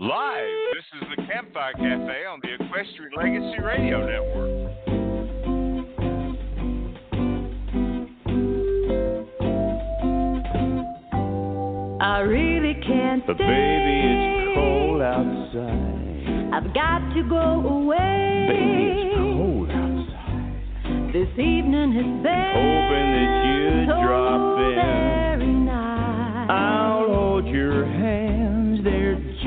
Live, this is the Campfire Cafe on the Equestrian Legacy Radio Network. I really can't But stay. baby, it's cold outside. I've got to go away. Baby, it's cold outside. This evening has been Hoping that you'd so drop in. very nice. I'll hold your they're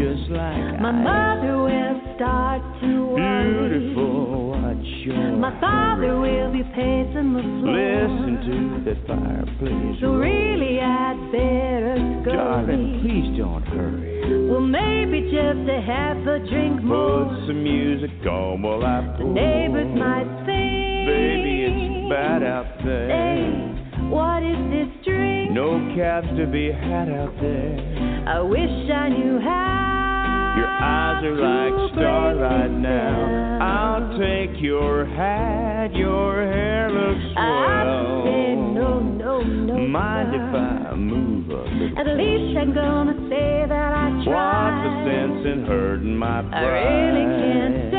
just like My ice. mother will start to worry. Beautiful, watch your My father will be pacing the floor. Listen to that fireplace. So really, I'd better go. Darling, please don't hurry. Well, maybe just a half a drink more. Put some music on while I The neighbors might think. Baby, it's bad out there. Hey, what is this drink? No cabs to be had out there. I wish I knew how. Your eyes are like starlight now. I'll take your hat, your hair looks swell. no, no, no. Mind if I move a little? At least I'm gonna say that I tried. What's the sense in hurting my pride? I really can't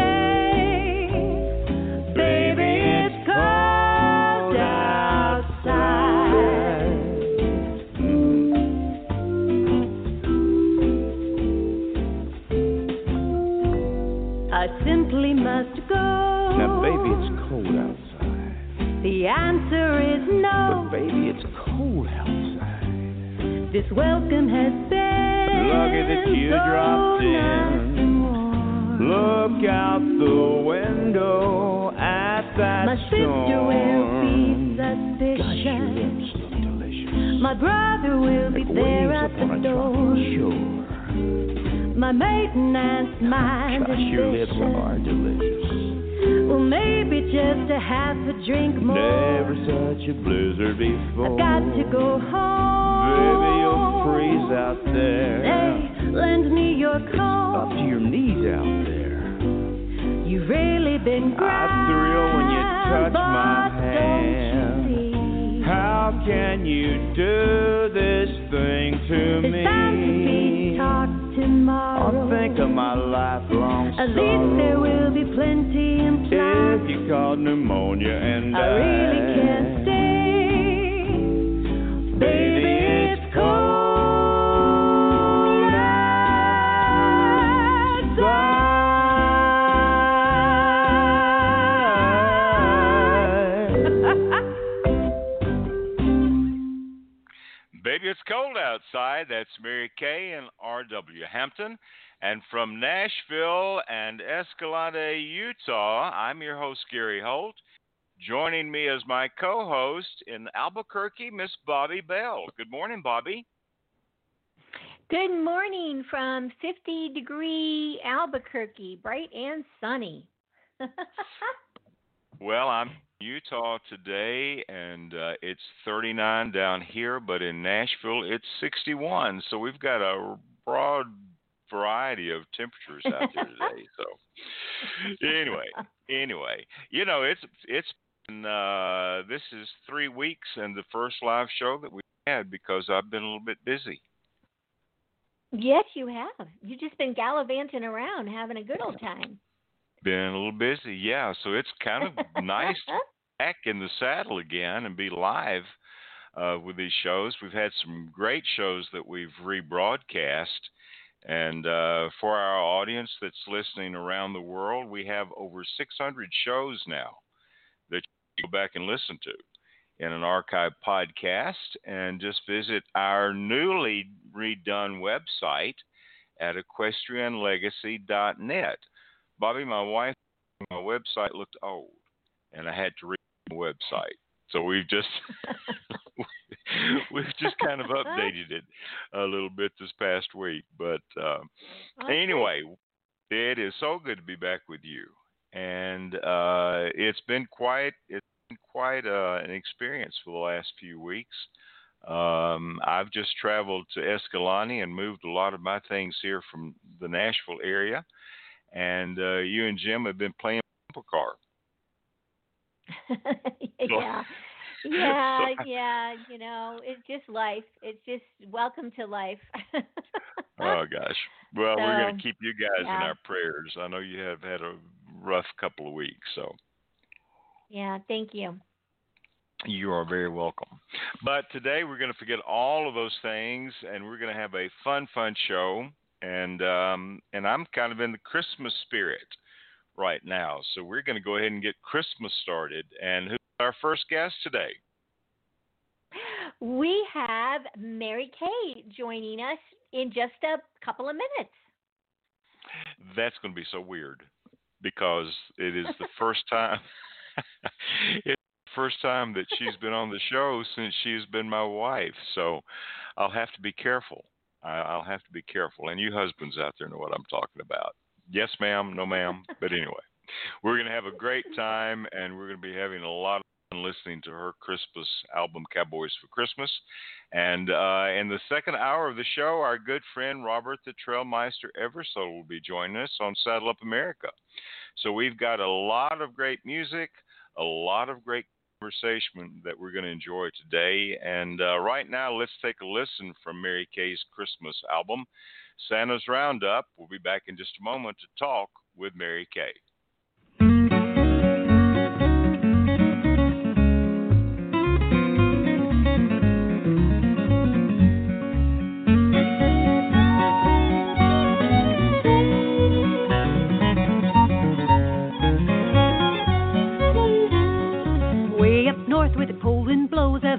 The answer is no. But, baby, it's cold outside. This welcome has been Lucky that you so dropped in. Look out the window at that My sister will be Gosh, your look delicious. My brother will be there at the door. shore. My maintenance mind Gosh, is your lips are delicious. Well, maybe just a half a drink more. Never such a blizzard before. I've got to go home. Baby, you'll freeze out there. Hey, lend me your coat. Up to your knees out there. You've really been grand. I thrill when you touch my hand. Don't you see? How can you do this thing to It's me? Bound to be talk tomorrow. I'll think of my lifelong At least there will be plenty implied. If you caught pneumonia and I really can't stay. Baby, it's cold it's cold outside. That's Mary Kaye and R.W. Hampton. And from Nashville and Escalante, Utah, I'm your host, Gary Holt. Joining me as my co host in Albuquerque, Miss Bobbi Bell. Good morning, Bobbi. Good morning from 50 degree Albuquerque, bright and sunny. Well, I'm Utah today, and uh, it's 39 down here, but in Nashville, it's 61. So we've got a broad variety of temperatures out there today. So anyway, anyway, you know, it's it's been, uh, this is three weeks and the first live show that we had because I've been a little bit busy. yes, you have. You've just been gallivanting around having a good old time. Been a little busy, yeah. So it's kind of nice to back in the saddle again and be live uh, with these shows. We've had some great shows that we've rebroadcast. And uh, for our audience that's listening around the world, we have over 600 shows now that you can go back and listen to in an archive podcast. And just visit our newly redone website at equestrianlegacy.net. Bobbi, my wife, my website looked old, and I had to read the website. So we've just we've just kind of updated it a little bit this past week. But uh, Okay. anyway, it is so good to be back with you, and uh, it's been quite it's been quite uh, an experience for the last few weeks. Um, I've just traveled to Escalante and moved a lot of my things here from the Nashville area, and uh, you and Jim have been playing bumper car. yeah. yeah, yeah. You know, it's just life. It's just welcome to life. oh gosh. Well, we're going to keep you guys in our prayers. I know you have had a rough couple of weeks, so yeah. Thank you. you are very welcome. But today we're going to forget all of those things, and we're going to have a fun, fun show. And um, and I'm kind of in the Christmas spirit right now, so we're going to go ahead and get Christmas started. And who's our first guest today? We have Mary Kaye joining us in just a couple of minutes. That's going to be so weird because it is the first time. it's the first time that she's been on the show since she's been my wife. So I'll have to be careful. I, I'll have to be careful. And you husbands out there know what I'm talking about. Yes, ma'am. No, ma'am. But anyway, we're going to have a great time, and we're going to be having a lot of fun listening to her Christmas album, Cowboys for Christmas. And uh, in the second hour of the show, our good friend Robert the Trailmeister Eversole will be joining us on Saddle Up America. So we've got a lot of great music, a lot of great conversation that we're going to enjoy today. And uh, right now, let's take a listen from Mary Kaye's Christmas album, Santa's Roundup. We'll be back in just a moment to talk with Mary Kaye.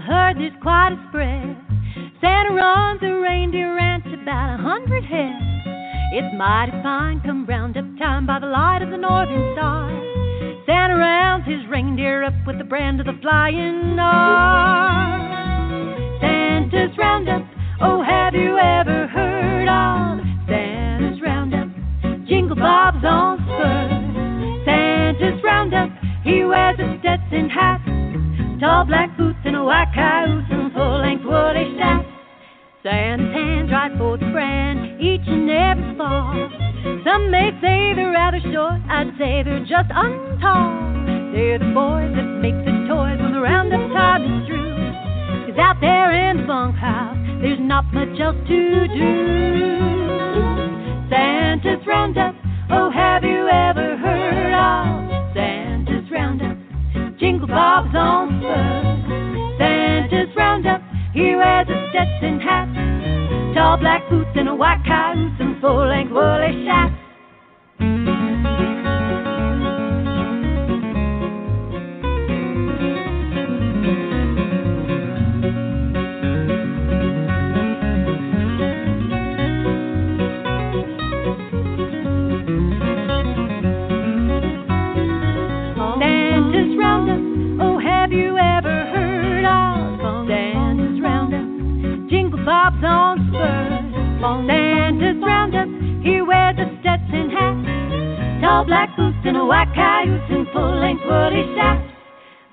Heard there's quite a spread. Santa runs a reindeer ranch about a hundred head. It's mighty fine come round up time by the light of the northern star. Santa rounds his reindeer up with the brand of the flying R. Santa's roundup, oh have you ever heard of Santa's roundup? Jingle bobs on spurs. Santa's roundup, he wears a Stetson hat, tall black boots and a white cayuse and full-length woolly hat. Santa's hands right for the brand each and every fall. Some may say they're rather short, I'd say they're just untall. They're the boys that make the toys when the roundup time is through. 'Cause out there in the bunkhouse, there's not much else to do. Santa's roundup, oh have you ever heard bobs on spurs. Santa's roundup, he wears a Stetson hat, tall black boots and a white cayuse and full-length woolly hat. Tall black boots and a white cayuse and full-length woolly hat.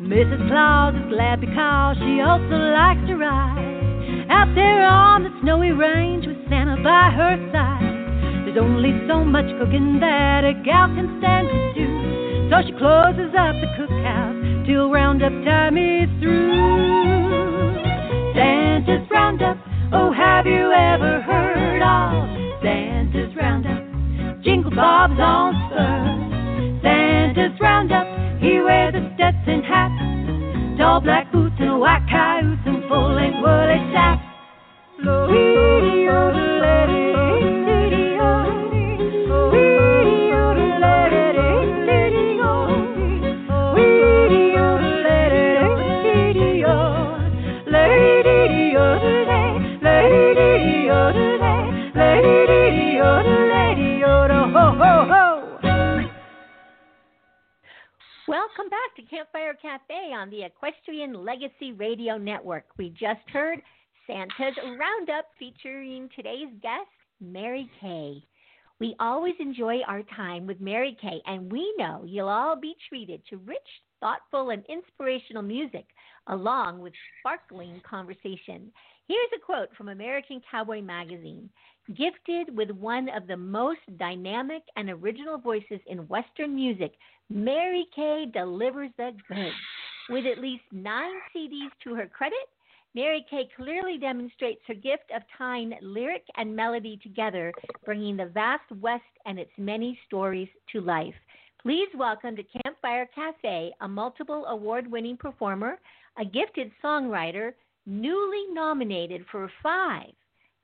Mrs. Claus is glad because she also likes to ride out there on the snowy range with Santa by her side. There's only so much cooking that a gal can stand to do, so she closes up the cookhouse till roundup time is through. Santa's roundup, oh have you ever heard of Santa's roundup? Bobs on spurs. Santa's roundup, he wears a Stetson hat, tall black boots and a white cayuse and full-length woolly hat. Oh, Welcome back to Campfire Cafe on the Equestrian Legacy Radio Network. We just heard Santa's Roundup featuring today's guest, Mary Kaye. We always enjoy our time with Mary Kaye, and we know you'll all be treated to rich, thoughtful, and inspirational music along with sparkling conversation. Here's a quote from American Cowboy Magazine Gifted with one of the most dynamic and original voices in Western music, Mary Kaye delivers the goods. With at least nine CDs to her credit, Mary Kaye clearly demonstrates her gift of tying lyric and melody together, bringing the vast West and its many stories to life. Please welcome to Campfire Cafe a multiple award winning performer, a gifted songwriter, newly nominated for five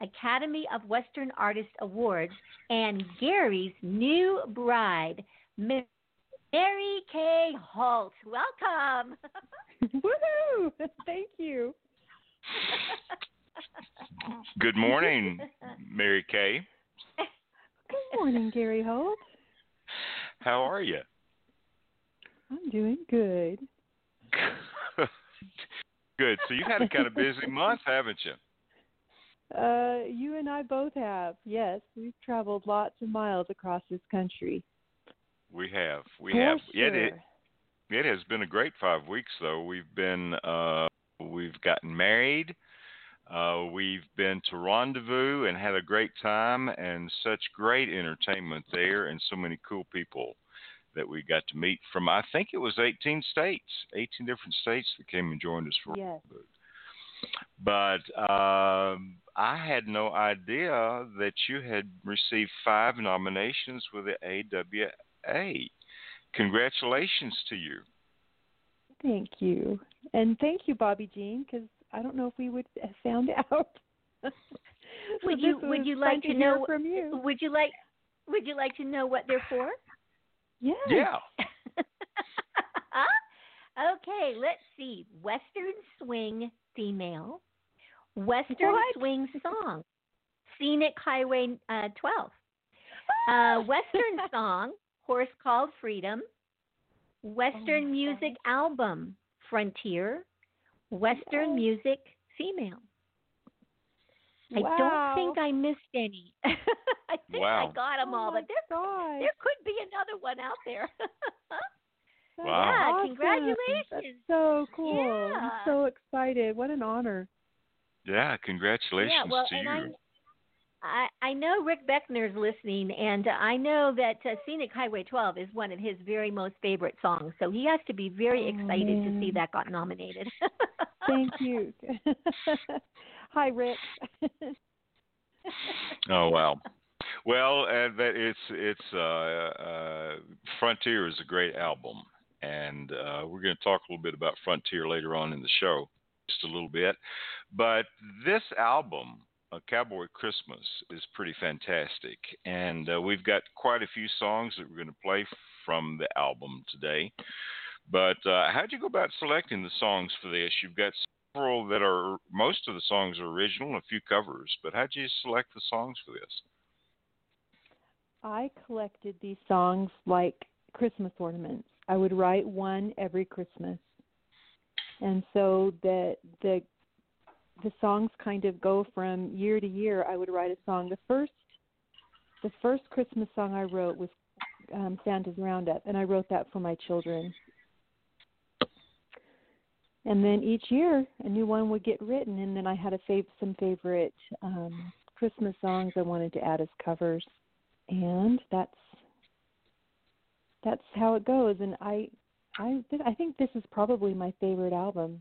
Academy of Western Artist Awards, and Gary's new bride, Mary Kaye Holt. Welcome. Woohoo! Thank you. Good morning, Mary Kaye. Good morning, Gary Holt. How are you? I'm doing good. Good. So you've had a kind of busy month, haven't you? Uh, you and I both have. Yes, we've traveled lots of miles across this country. We have. We For have. Sure. It, it it has been a great five weeks though. We've been uh we've gotten married. Uh we've been to rendezvous and had a great time and such great entertainment there and so many cool people that we got to meet from I think it was 18 states, 18 different states that came and joined us for Yes. but um, I had no idea that you had received five nominations with the AWA. Congratulations to you. Thank you, and thank you, Bobbi Jean, because I don't know if we would have found out. So Would you- would you like to to know- from you? Would you like Would you like to know what they're for? Yes. Yeah. okay, let's see. Western swing female, Western What? swing song, Scenic Highway uh, 12, uh, Western song, Horse Called Freedom, Western my music album, Frontier, Western Oh. music female. I Wow. don't think I missed any. I think Wow. I got them Oh all, but there gosh. there could be another one out there. Wow. Yeah, awesome. congratulations. That's so cool. Yeah. I'm so excited. What an honor. Yeah, congratulations yeah, well, to and you. I, I I know Rick Beckner's listening, and uh, I know that uh, Scenic Highway 12 is one of his very most favorite songs. So he has to be very Oh, excited to see that got nominated. Thank you. Hi, Rick. Oh wow. Well, uh, that it's it's uh, uh, Frontier is a great album, and uh, we're going to talk a little bit about Frontier later on in the show, just a little bit. But this album, uh, Cowboy Christmas, is pretty fantastic, and uh, we've got quite a few songs that we're going to play from the album today. But uh, how'd you go about selecting the songs for this? You've got several that are most of the songs are original, and a few covers. But how'd you select the songs for this? I collected these songs like Christmas ornaments. I would write one every Christmas. And so the the the songs kind of go from year to year. I would write a song. The first the first Christmas song I wrote was um, Santa's Roundup, and I wrote that for my children. And then each year, a new one would get written, and then I had a fav- some favorite um, Christmas songs I wanted to add as covers, and that's that's how it goes. And I, I, I think this is probably my favorite album.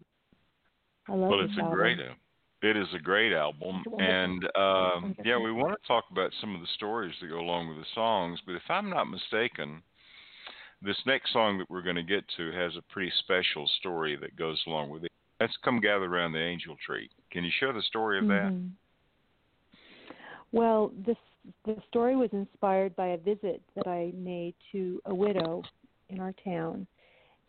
I love it. well, it's a album. great album. It is a great album, and um, Wonderful. yeah, we want to talk about some of the stories that go along with the songs. But if I'm not mistaken, this next song that we're going to get to has a pretty special story that goes along with it. Let's come gather around the angel tree. Can you share the story of that? Mhm. Well, this the story was inspired by a visit that I made to a widow in our town,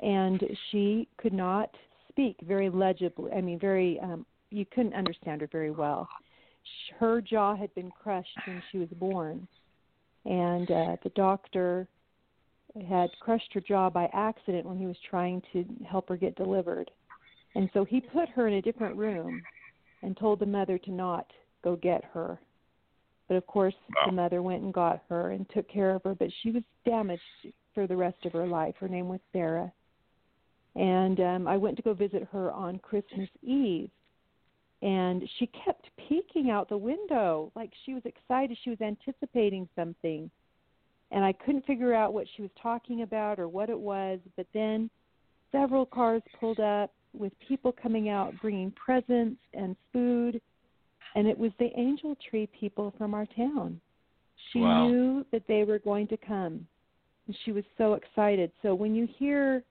and she could not speak very legibly. I mean, very um, you couldn't understand her very well. Sh- Her jaw had been crushed when she was born, and uh, the doctor had crushed her jaw by accident when he was trying to help her get delivered. And so he put her in a different room and told the mother to not go get her. But of course, Wow. the mother went and got her and took care of her, but she was damaged for the rest of her life. Her name was Sarah. And um I went to go visit her on Christmas Eve. And she kept peeking out the window like she was excited, she was anticipating something. And I couldn't figure out what she was talking about or what it was, but then several cars pulled up with people coming out bringing presents and food, and it was the Angel Tree people from our town. She Wow. knew that they were going to come, and she was so excited. So when you hear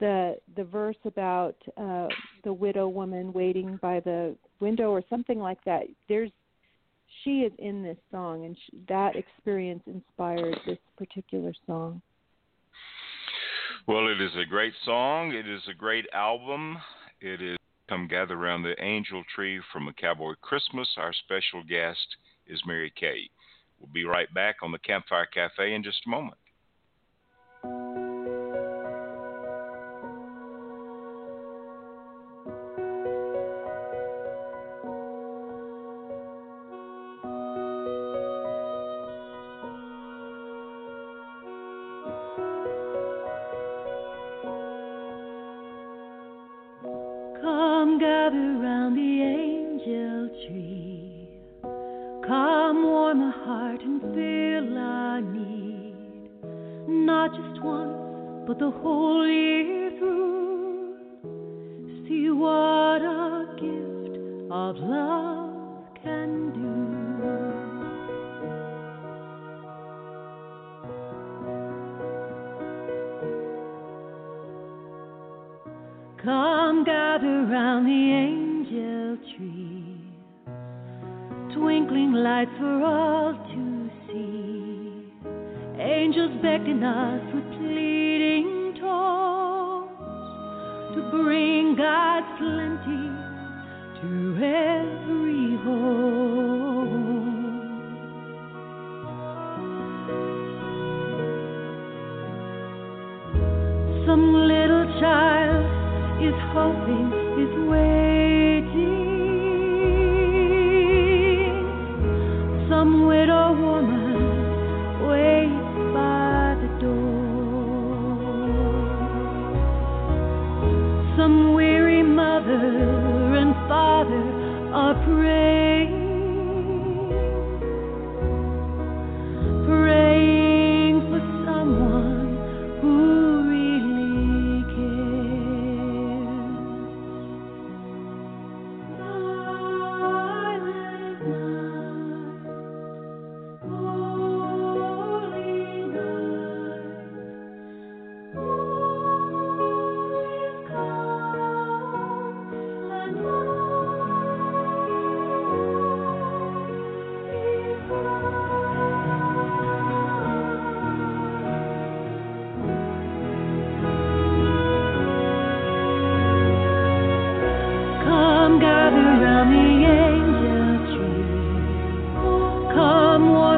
the the verse about uh the widow woman waiting by the window or something like that there's she is in this song and sh that experience inspired this particular song Well, it is a great song. It is a great album. It is Come Gather Around the Angel Tree from a Cowboy Christmas. Our special guest is Mary Kaye. We'll be right back on the Campfire Cafe in just a moment.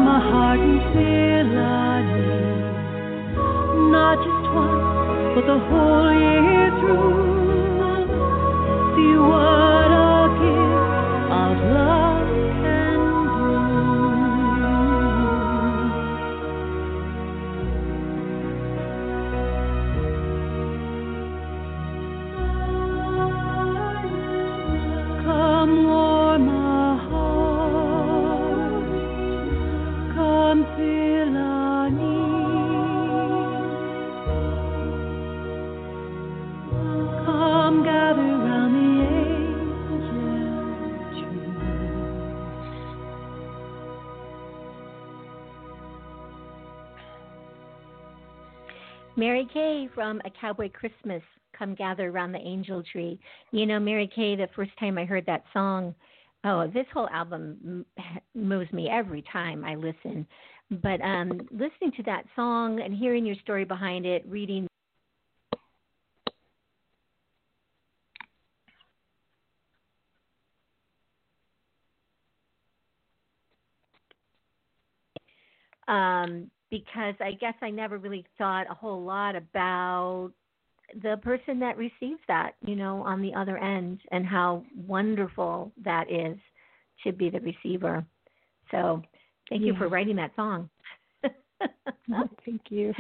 Our heart and our need. Not just once, but the whole year through. See what from A Cowboy Christmas. Come gather around the angel tree. You know, Mary Kaye, the first time I heard that song, oh, this whole album moves me every time I listen. But um, listening to that song and hearing your story behind it, reading um, because I guess I never really thought a whole lot about the person that receives that, you know, on the other end and how wonderful that is to be the receiver. So thank you for writing that song. thank you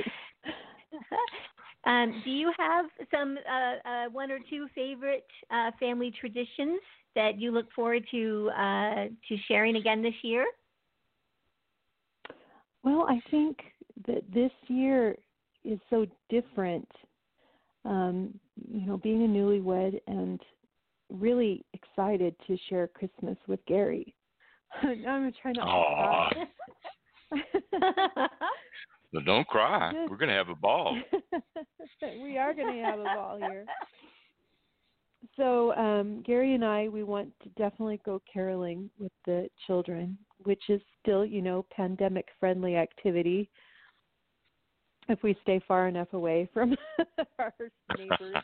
um, do you have some uh, uh, one or two favorite uh, family traditions that you look forward to uh, to sharing again this year? Well, I think that this year is so different um, you know, being a newlywed and really excited to share Christmas with Gary. I'm trying not to cry. No, don't cry. We're going to have a ball. we are going to have a ball here. So um, Gary and I, we want to definitely go caroling with the children, which is still, you know, pandemic-friendly activity. If we stay far enough away from our neighbors,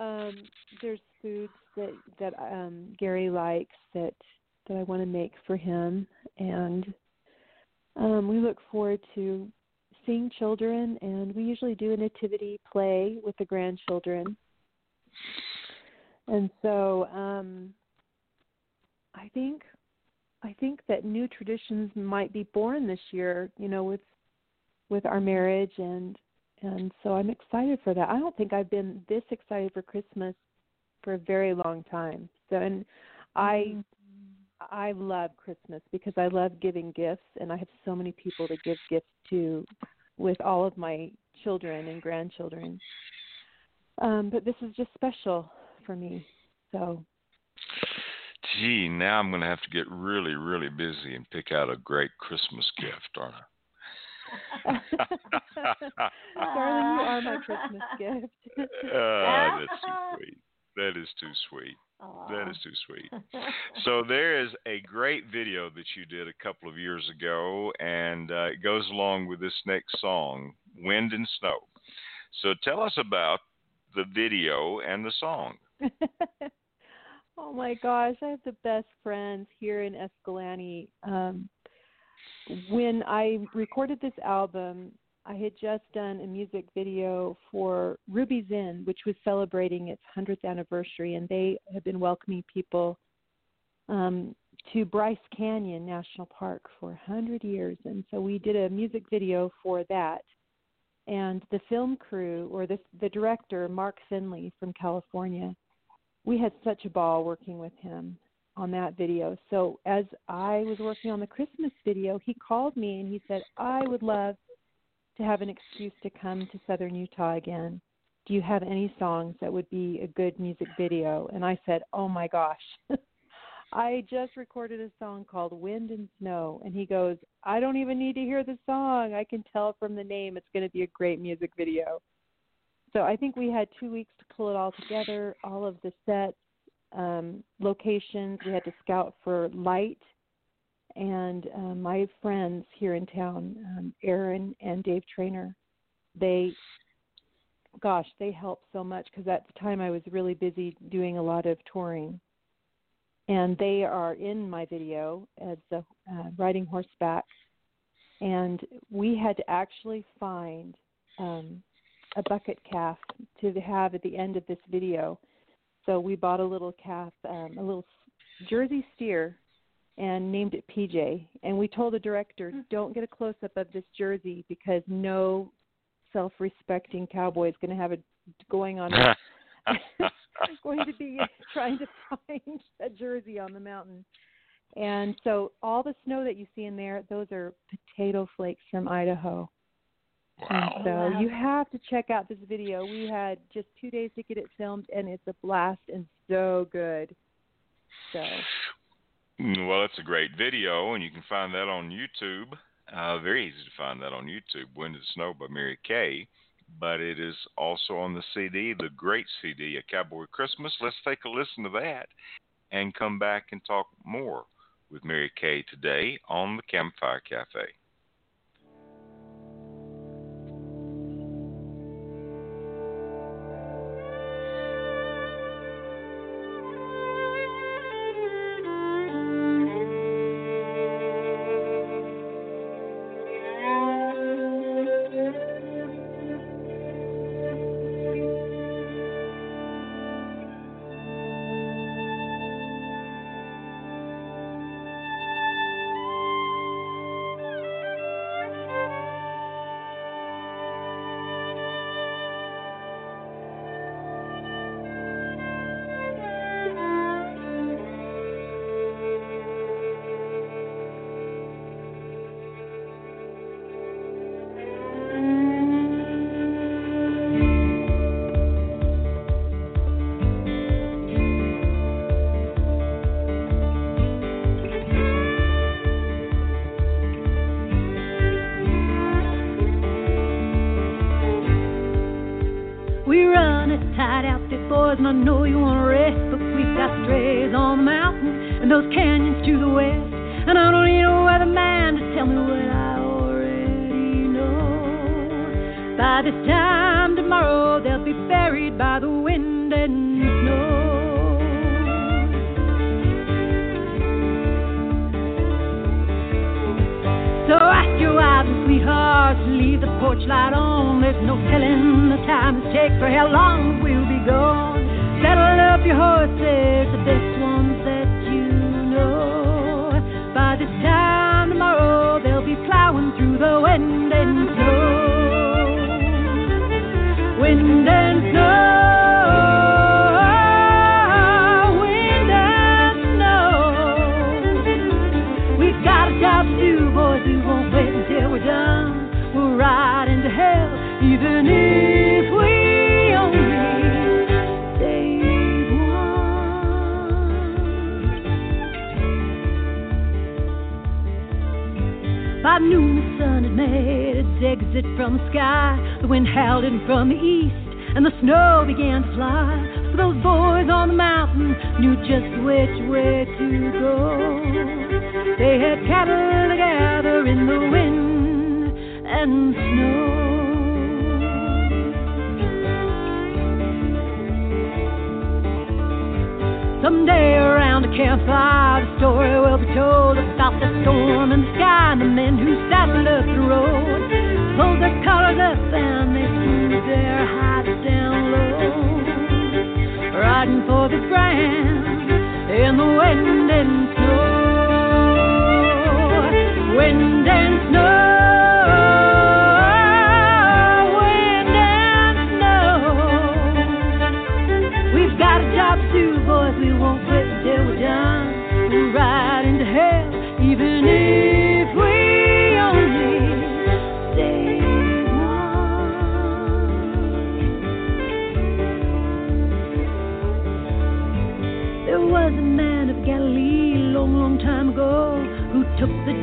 um, there's foods that that um, Gary likes that that I want to make for him, and um, we look forward to seeing children, and we usually do a nativity play with the grandchildren. And so um, I think I think that new traditions might be born this year, you know, with with our marriage and and so I'm excited for that. I don't think I've been this excited for Christmas for a very long time. So and I I love Christmas because I love giving gifts and I have so many people to give gifts to with all of my children and grandchildren. Um, but this is just special for me. So Gee, now I'm going to have to get really, really busy and pick out a great Christmas gift, aren't I? darling, you are my Christmas gift. Oh, that's too sweet. That is too sweet. That is too sweet. So there is a great video that you did a couple of years ago, and uh, it goes along with this next song, "Wind and Snow." So tell us about the video and the song. oh my gosh, I have the best friends here in Escalante. Um, when I recorded this album, I had just done a music video for Ruby's Inn, which was celebrating its 100th anniversary, and they have been welcoming people um, to Bryce Canyon National Park for 100 years. And so we did a music video for that. And the film crew, or the, the director, Mark Finley from California, we had such a ball working with him on that video. So as I was working on the Christmas video, he called me and he said, I would love to have an excuse to come to Southern Utah again. Do you have any songs that would be a good music video? And I said, Oh my gosh. I just recorded a song called Wind and Snow. And he goes, I don't even need to hear the song. I can tell from the name it's going to be a great music video. So I think we had two weeks to pull it all together, all of the sets, um, locations. We had to scout for light. And um, my friends here in town, um, Aaron and Dave Trainer, they, gosh, they helped so much because at the time I was really busy doing a lot of touring. And they are in my video as the uh, riding horseback. And we had to actually find um, a bucket calf to have at the end of this video. So we bought a little calf, um, a little Jersey steer, and named it PJ. And we told the director, don't get a close up of this jersey because no self respecting cowboy is going to have it going on. going to be trying to find a jersey on the mountain. And so all the snow that you see in there, those are potato flakes from Idaho. And so Wow. you have to check out this video. We had just two days to get it filmed, and it's a blast and so good. So Well, it's a great video, and you can find that on YouTube. Uh, very easy to find that on YouTube, Wind and Snow by Mary Kaye. But it is also on the CD, the great CD, A Cowboy Christmas. Let's take a listen to that and come back and talk more with Mary Kaye today on the Campfire Cafe. Those canyons to the west. And I don't need a weatherman to tell me what I already know. By this time tomorrow, they'll be buried by the wind and snow. So ask your wives and sweethearts to leave the porch light on. There's no telling the time it takes or how long we'll be gone. Saddle up your horses, the best through the wind and snow. Wind and its exit from the sky. The wind howled in from the east, and the snow began to fly. So those boys on the mountain knew just which way to go. They had cattle to gather in the wind and snow. Someday around campfire, the story will be told about the storm in the sky and the men who saddled up the road. Pulled their collars up and they smoothed their hats down low. Riding for the grand in the wind and snow. Wind and snow.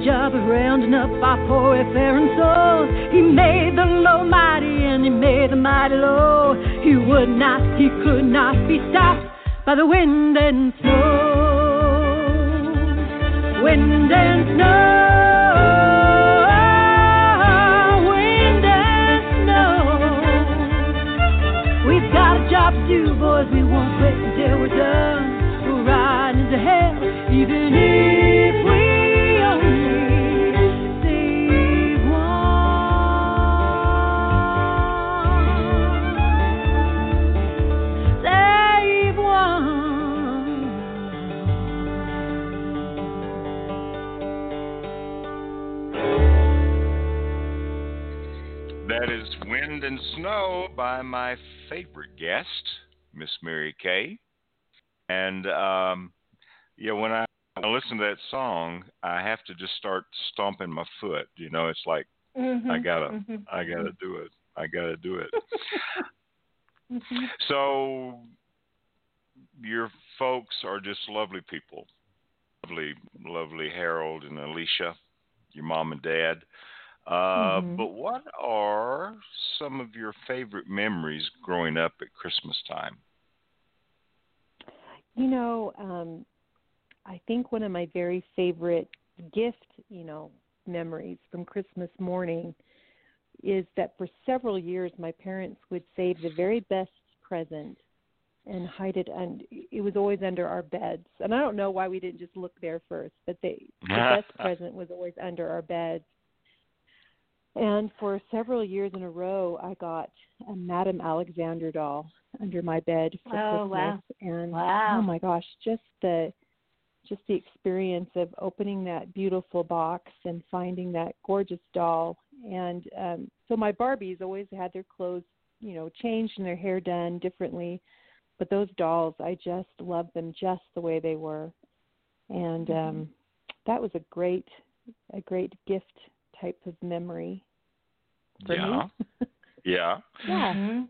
Job of rounding up our poor wayfaring souls. He made the low mighty and he made the mighty low. He would not, he could not be stopped by the wind and snow. Wind and snow. Snow by my favorite guest, Miss Mary Kaye. And um, yeah, when I, I listen to that song, I have to just start stomping my foot. You know, it's like Mhm, I gotta, mhm. I gotta do it. I gotta do it. Mhm. So your folks are just lovely people. Lovely, lovely Harold and Alicia, your mom and dad. Uh, Mhm. But what are some of your favorite memories growing up at Christmas time? You know, um, I think one of my very favorite gift, you know, memories from Christmas morning is that for several years my parents would save the very best present and hide it and it was always under our beds. And I don't know why we didn't just look there first, but they the best present was always under our beds. And for several years in a row I got a Madame Alexander doll under my bed for Oh, Christmas. wow. and Wow. oh my gosh, just the just the experience of opening that beautiful box and finding that gorgeous doll. And um so my barbies always had their clothes you know changed and their hair done differently. But those dolls i just loved them just the way they were. And um that was a great a great gift type of memory for yeah, me yeah. yeah Mhm.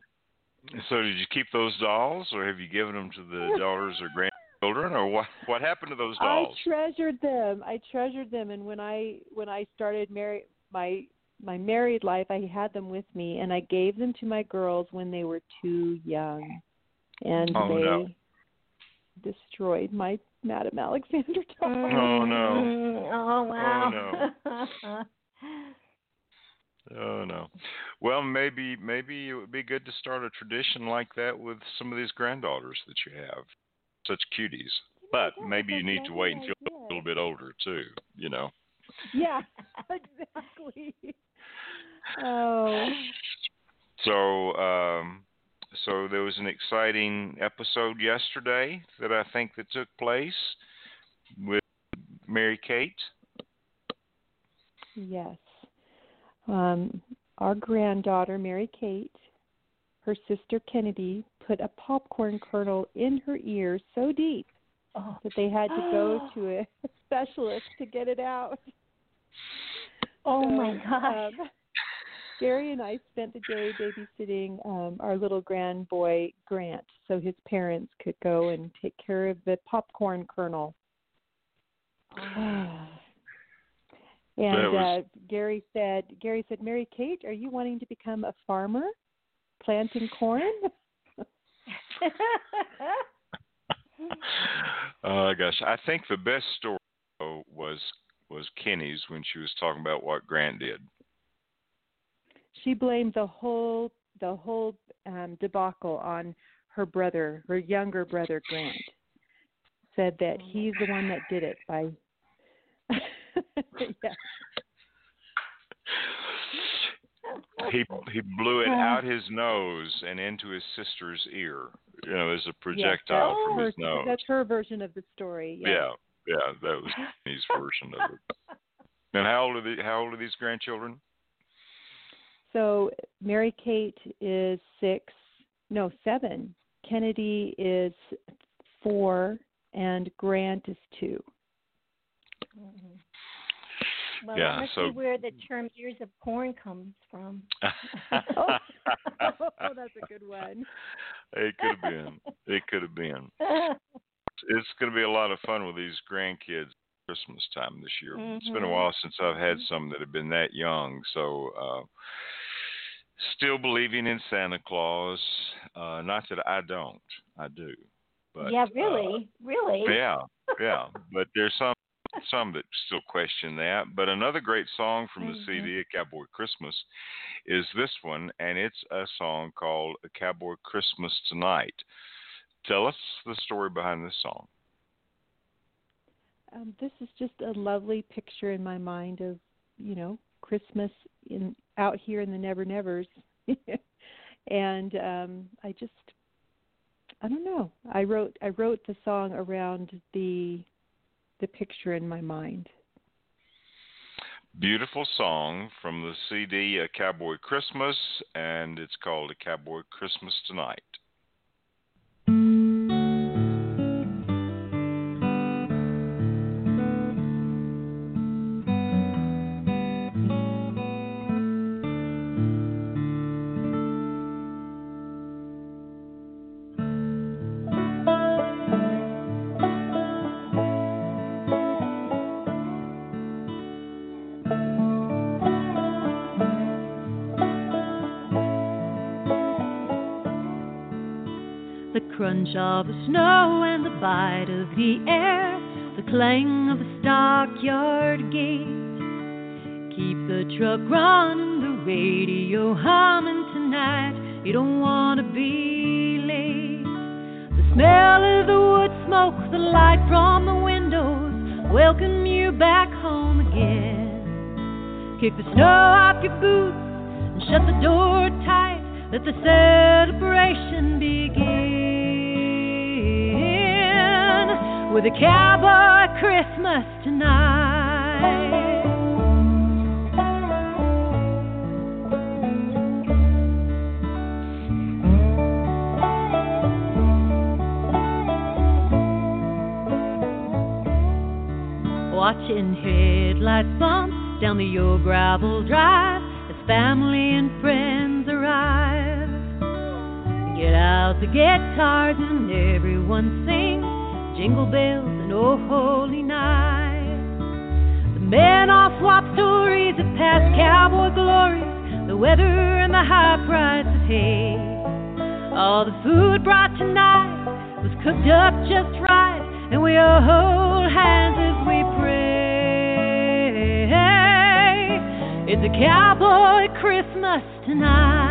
So did you keep those dolls, or have you given them to the daughters or grandchildren, or what? What happened to those dolls? I treasured them. I treasured them, and when I when I started marry my my married life, I had them with me, and I gave them to my girls when they were too young. and Oh, they no. destroyed my Madame Alexander doll. Oh, no. Mm, Oh wow. Oh no. Well, maybe maybe it would be good to start a tradition like that with some of these granddaughters that you have. Such cuties. But maybe you need to wait until idea. a little bit older too, you know. yeah, exactly. Oh, So um so there was an exciting episode yesterday that I think that took place with Mary Kate. yes. Um, our granddaughter, Mary Kate, her sister Kennedy, put a popcorn kernel in her ear so deep oh. that they had to go to a specialist to get it out. oh So, my gosh. Um, Gary and I spent the day babysitting um, our little grand boy Grant, so his parents could go and take care of the popcorn kernel. and was- uh, Gary said, Gary said, Mary Kate, are you wanting to become a farmer, planting corn? Oh gosh, I think the best story was was Kenny's when she was talking about what Grant did. she blamed the whole the whole um debacle on her brother, her younger brother Grant. Said that he's the one that did it by yeah. He he blew it out his nose and into his sister's ear. You know, as a projectile yes, from that's his her, nose. That's her version of the story. Yes. Yeah, yeah, that was Kenny's version of it. And how old are the how old are these grandchildren? So Mary Kate is six, no seven. Kennedy is four, and Grant is two. Mhm. Well, Yeah, so- where the term ears of corn comes from. oh, that's a good one. It could have been. It could have been. It's going to be a lot of fun with these grandkids Christmas time this year. It's been a Mhm. while since I've had some that have been that young, so uh still believing in Santa Claus. Uh not that I don't. I do. But yeah, uh, really, really. yeah, yeah. But there's some some that still question that. But another great song from the Mhm. CD, A Cowboy Christmas, is this one, and it's a song called A Cowboy Christmas Tonight. Tell us the story behind this song. Um, this is just a lovely picture in my mind of, you know, Christmas in out here in the Never Nevers, and um, I just, I don't know. I wrote I wrote the song around the the picture in my mind. Beautiful song from the CD A Cowboy Christmas, and it's called A Cowboy Christmas Tonight. Crunch of the snow and the bite of the air, the clang of the stockyard gate. Keep the truck running, the radio humming tonight. You don't want to be late. The smell of the wood smoke, the light from the windows welcome you back home again. Kick the snow off your boots and shut the door tight. Let the celebration begin with a cowboy Christmas tonight. Watching headlights bump down the old gravel drive as family and friends arrive. Get out the guitars and everyone sings jingle bells and oh holy night. The men all swap stories of past cowboy glories, the weather and the high price of hay. All the food brought tonight was cooked up just right, and we all hold hands as we pray. It's a cowboy Christmas tonight.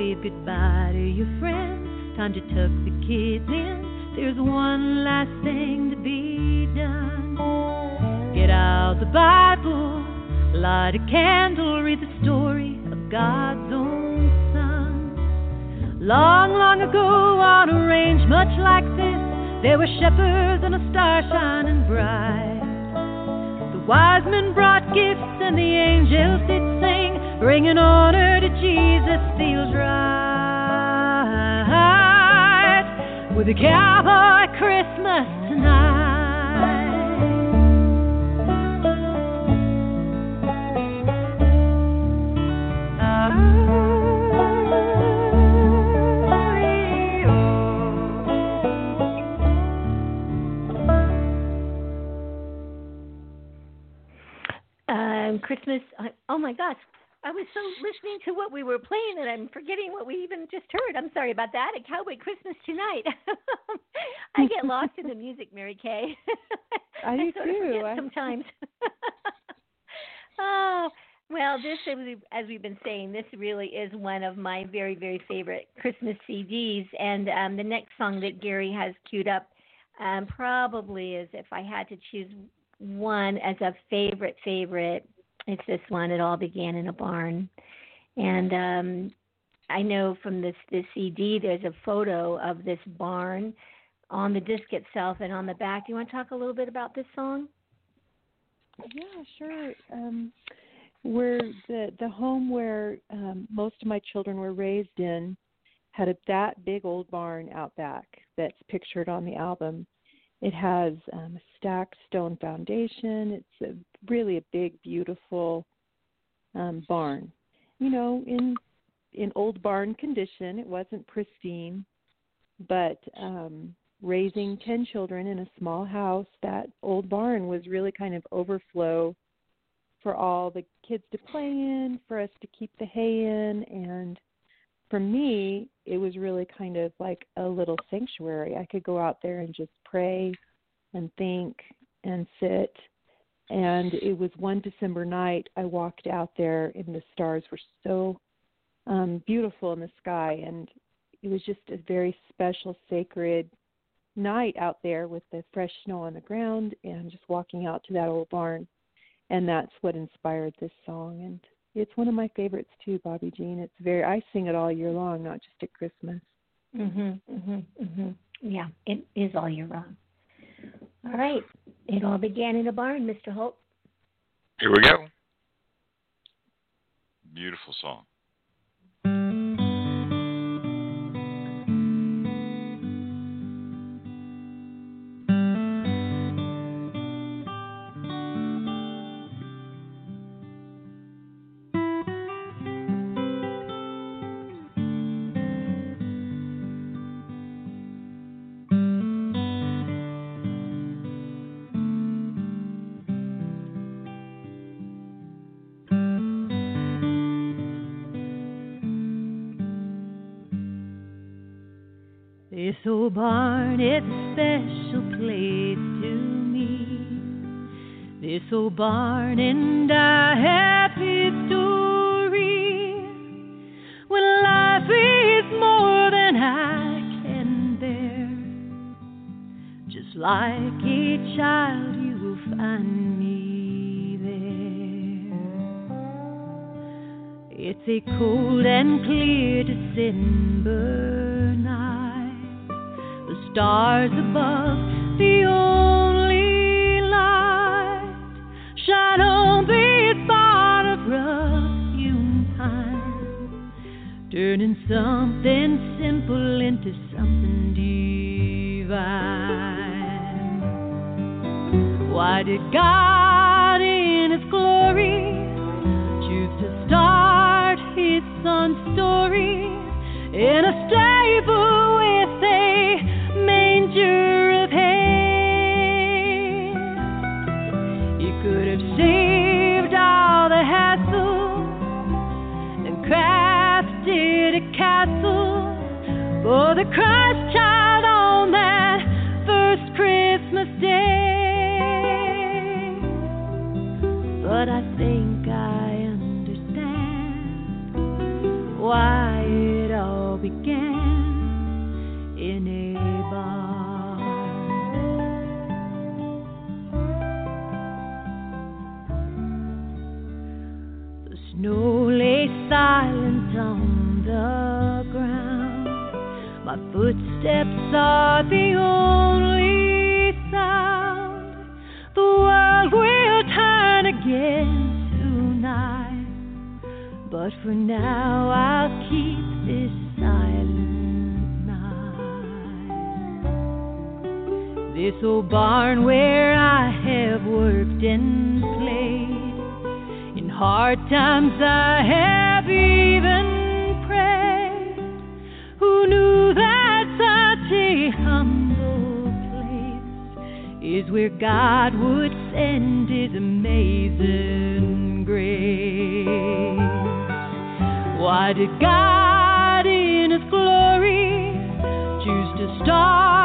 Wave goodbye to your friends, time to tuck the kids in. There's one last thing to be done. Get out the Bible, light a candle, read the story of God's own Son. Long, long ago, on a range much like this, there were shepherds and a star shining bright. Wise men brought gifts and the angels did sing, bringing honor to Jesus feels right. With a cowboy Christmas tonight. Christmas. I- Oh my gosh, I was so listening to what we were playing that I'm forgetting what we even just heard. I'm sorry about that. A Cowboy Christmas tonight. I get lost in the music, Mary Kaye. I do too. forget I- sometimes. oh well, this as we've, as we've been saying, this really is one of my very very favorite Christmas CDs. And um, the next song that Gary has queued up um, probably is if I had to choose one as a favorite favorite it's this one it all began in a barn and um i know from this this cd there's a photo of this barn on the disc itself and on the back do you want to talk a little bit about this song Yeah, sure. Um, where the the home where um, most of my children were raised in had a that big old barn out back that's pictured on the album. It has um, a stacked stone foundation. It's a, really a big, beautiful um, barn. You know, in in old barn condition. It wasn't pristine, but um, raising ten children in a small house, that old barn was really kind of overflow for all the kids to play in, for us to keep the hay in, and for me, it was really kind of like a little sanctuary. I could go out there and just pray and think and sit. And it was one December night I walked out there and the stars were so um beautiful in the sky and it was just a very special sacred night out there with the fresh snow on the ground and just walking out to that old barn and that's what inspired this song and it's one of my favorites too bobbi jean. It's very i sing it all year long not just at christmas. Mhm mhm mhm yeah it is all year round all right it all began in a barn mr holt. Here we go. Beautiful song. It's a special place to me. This old barn and a happy story. When life is more than I can bear, just like a child, you will find me there. It's a cold and clear December stars above, the only light shine on the thought of rough human turning something simple into something divine. Why did God in His glory choose to start His son's story in a? St- for for now, I'll keep this silent night. This old barn where I have worked and played. In hard times, I have even prayed. Who knew that such a humble place is where God would send His amazing Why did God in His glory choose to start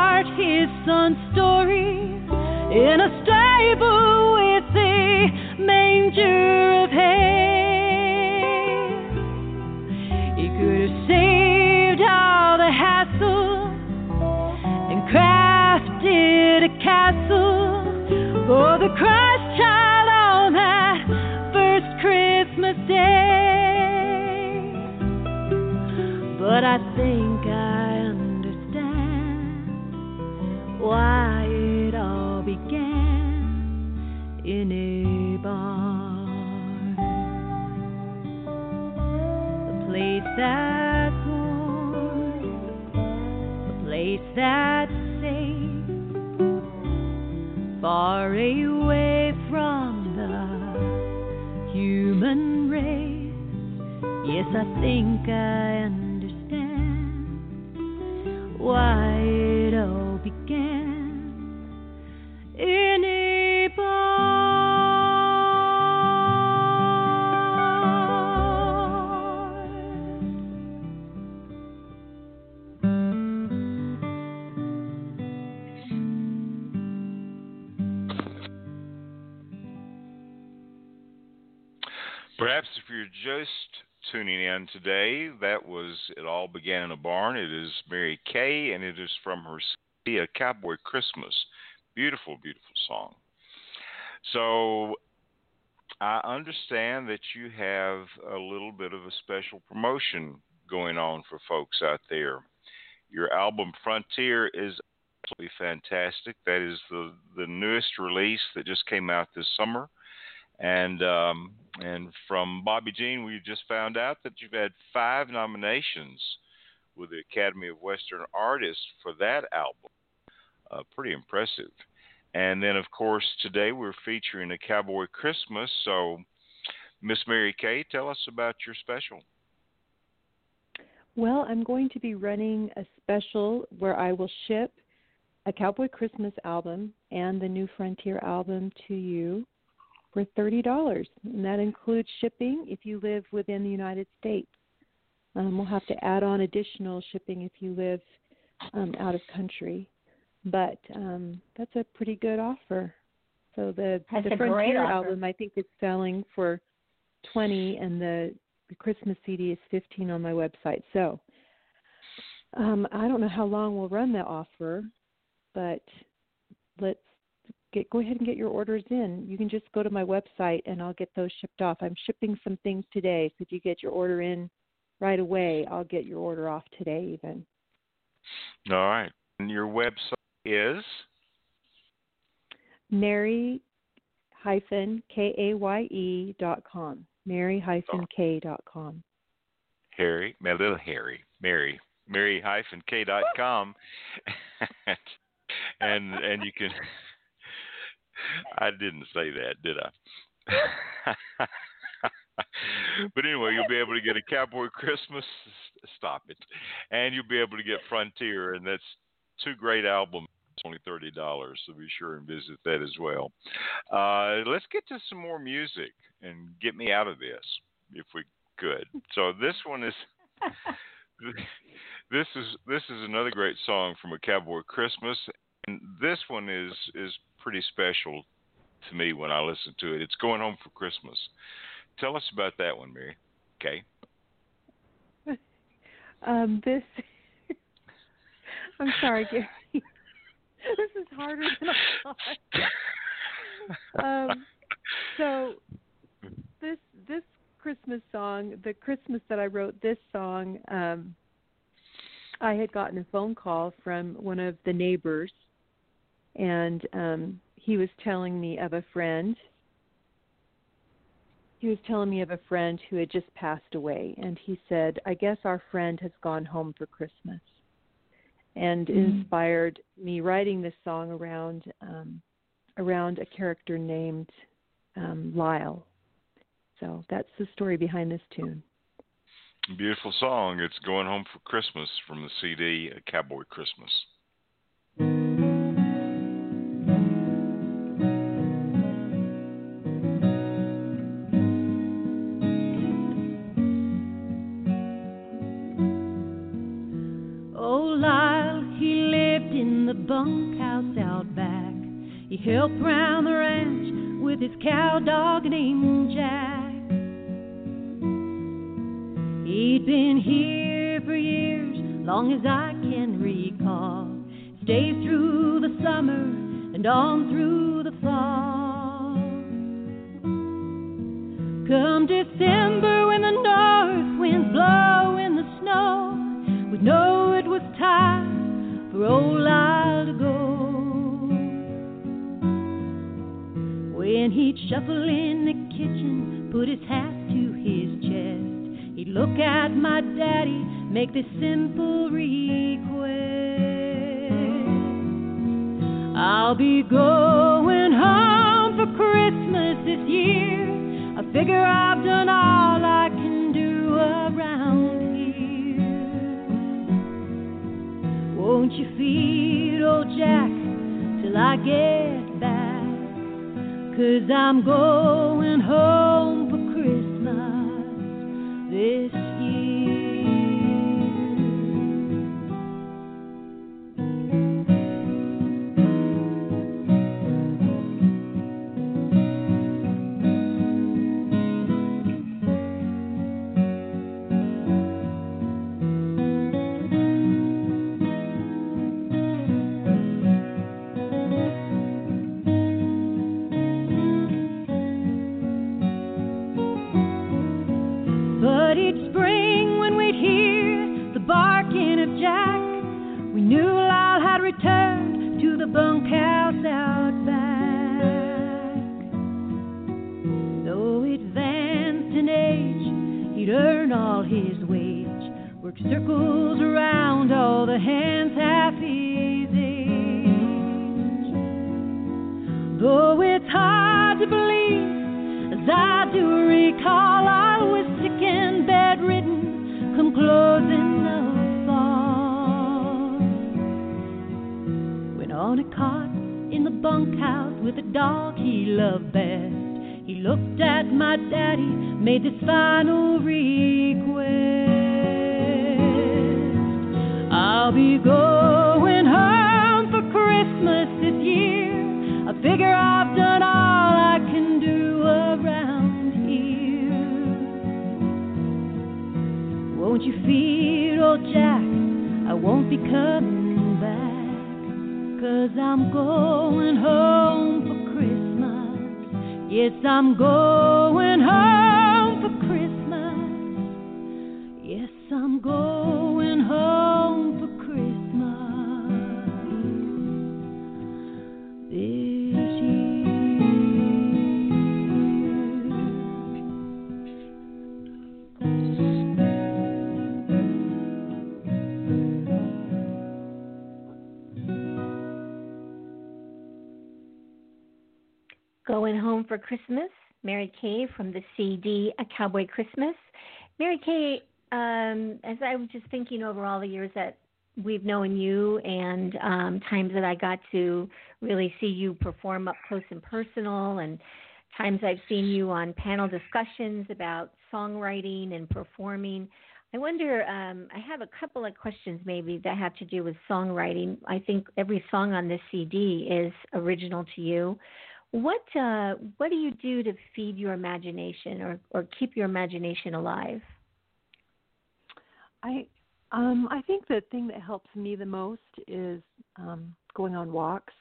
Yes, I think I understand why it all began in a barn. Perhaps if you're just tuning in today, that was It All Began in a Barn. It is Mary Kaye, and it is from her CD, A Cowboy Christmas. Beautiful, beautiful song. So I understand that you have a little bit of a special promotion going on for folks out there. Your album Frontier is absolutely fantastic. That is the, the newest release that just came out this summer. And um, and from Bobbi Jean, we just found out that you've had five nominations with the Academy of Western Artists for that album. Uh, pretty impressive. And then, of course, today we're featuring a Cowboy Christmas. So, Miss Mary Kaye, tell us about your special. Well, I'm going to be running a special where I will ship a Cowboy Christmas album and the New Frontier album to you for $30. And that includes shipping if you live within the United States. Um, we'll have to add on additional shipping if you live um, out of country. But um, that's a pretty good offer. So the, That's the Frontier album, I think, is selling for 20 and the, the Christmas CD is 15 on my website. So um, I don't know how long we'll run that offer, but let's get go ahead and get your orders in. You can just go to my website and I'll get those shipped off. I'm shipping some things today, so if you get your order in right away, I'll get your order off today even. All right. And your website is? Mary hyphen K A Y E dot com. Mary hyphen K dot com. Harry, my little Harry, Mary, Mary hyphen K dot com, and and you can I didn't say that, did I? but anyway, you'll be able to get a Cowboy Christmas. Stop it, and you'll be able to get Frontier, and that's two great albums. Only thirty dollars, so be sure and visit that as well. Uh, let's get to some more music and get me out of this, if we could. So this one is this is this is another great song from a Cowboy Christmas, and this one is is pretty special to me when I listen to it. It's going home for Christmas. Tell us about that one, Mary. Okay. Um, this. I'm sorry, Gary. this is harder than I thought. um, so this this Christmas song, the Christmas that I wrote this song, um, I had gotten a phone call from one of the neighbors, and um, he was telling me of a friend. He was telling me of a friend who had just passed away, and he said, "I guess our friend has gone home for Christmas," and mm-hmm. inspired me writing this song around um, around a character named um, Lyle so that's the story behind this tune. Beautiful song. It's Going Home for Christmas from the CD Cowboy Christmas. Bunkhouse out back. He helped round the ranch with his cow dog named Jack. He'd been here for years, long as I can recall. Stayed through the summer and on through the fall. Come December when the north winds blow in the snow, we'd know it was time for old Lyle When he'd shuffle in the kitchen, put his hat to his chest He'd look at my daddy, make this simple request. I'll be going home for Christmas this year. I figure I've done all I can do around here. Won't you feed old Jack till I get? Cause I'm going home for Christmas this Going Home for Christmas, Mary Kaye from the CD A Cowboy Christmas. Mary Kaye, um, as I was just thinking over all the years that we've known you and um, times that I got to really see you perform up close and personal, and times I've seen you on panel discussions about songwriting and performing. I wonder, um, I have a couple of questions maybe that have to do with songwriting. I think every song on this CD is original to you. What uh, what do you do to feed your imagination or, or keep your imagination alive? I um, I think the thing that helps me the most is um, going on walks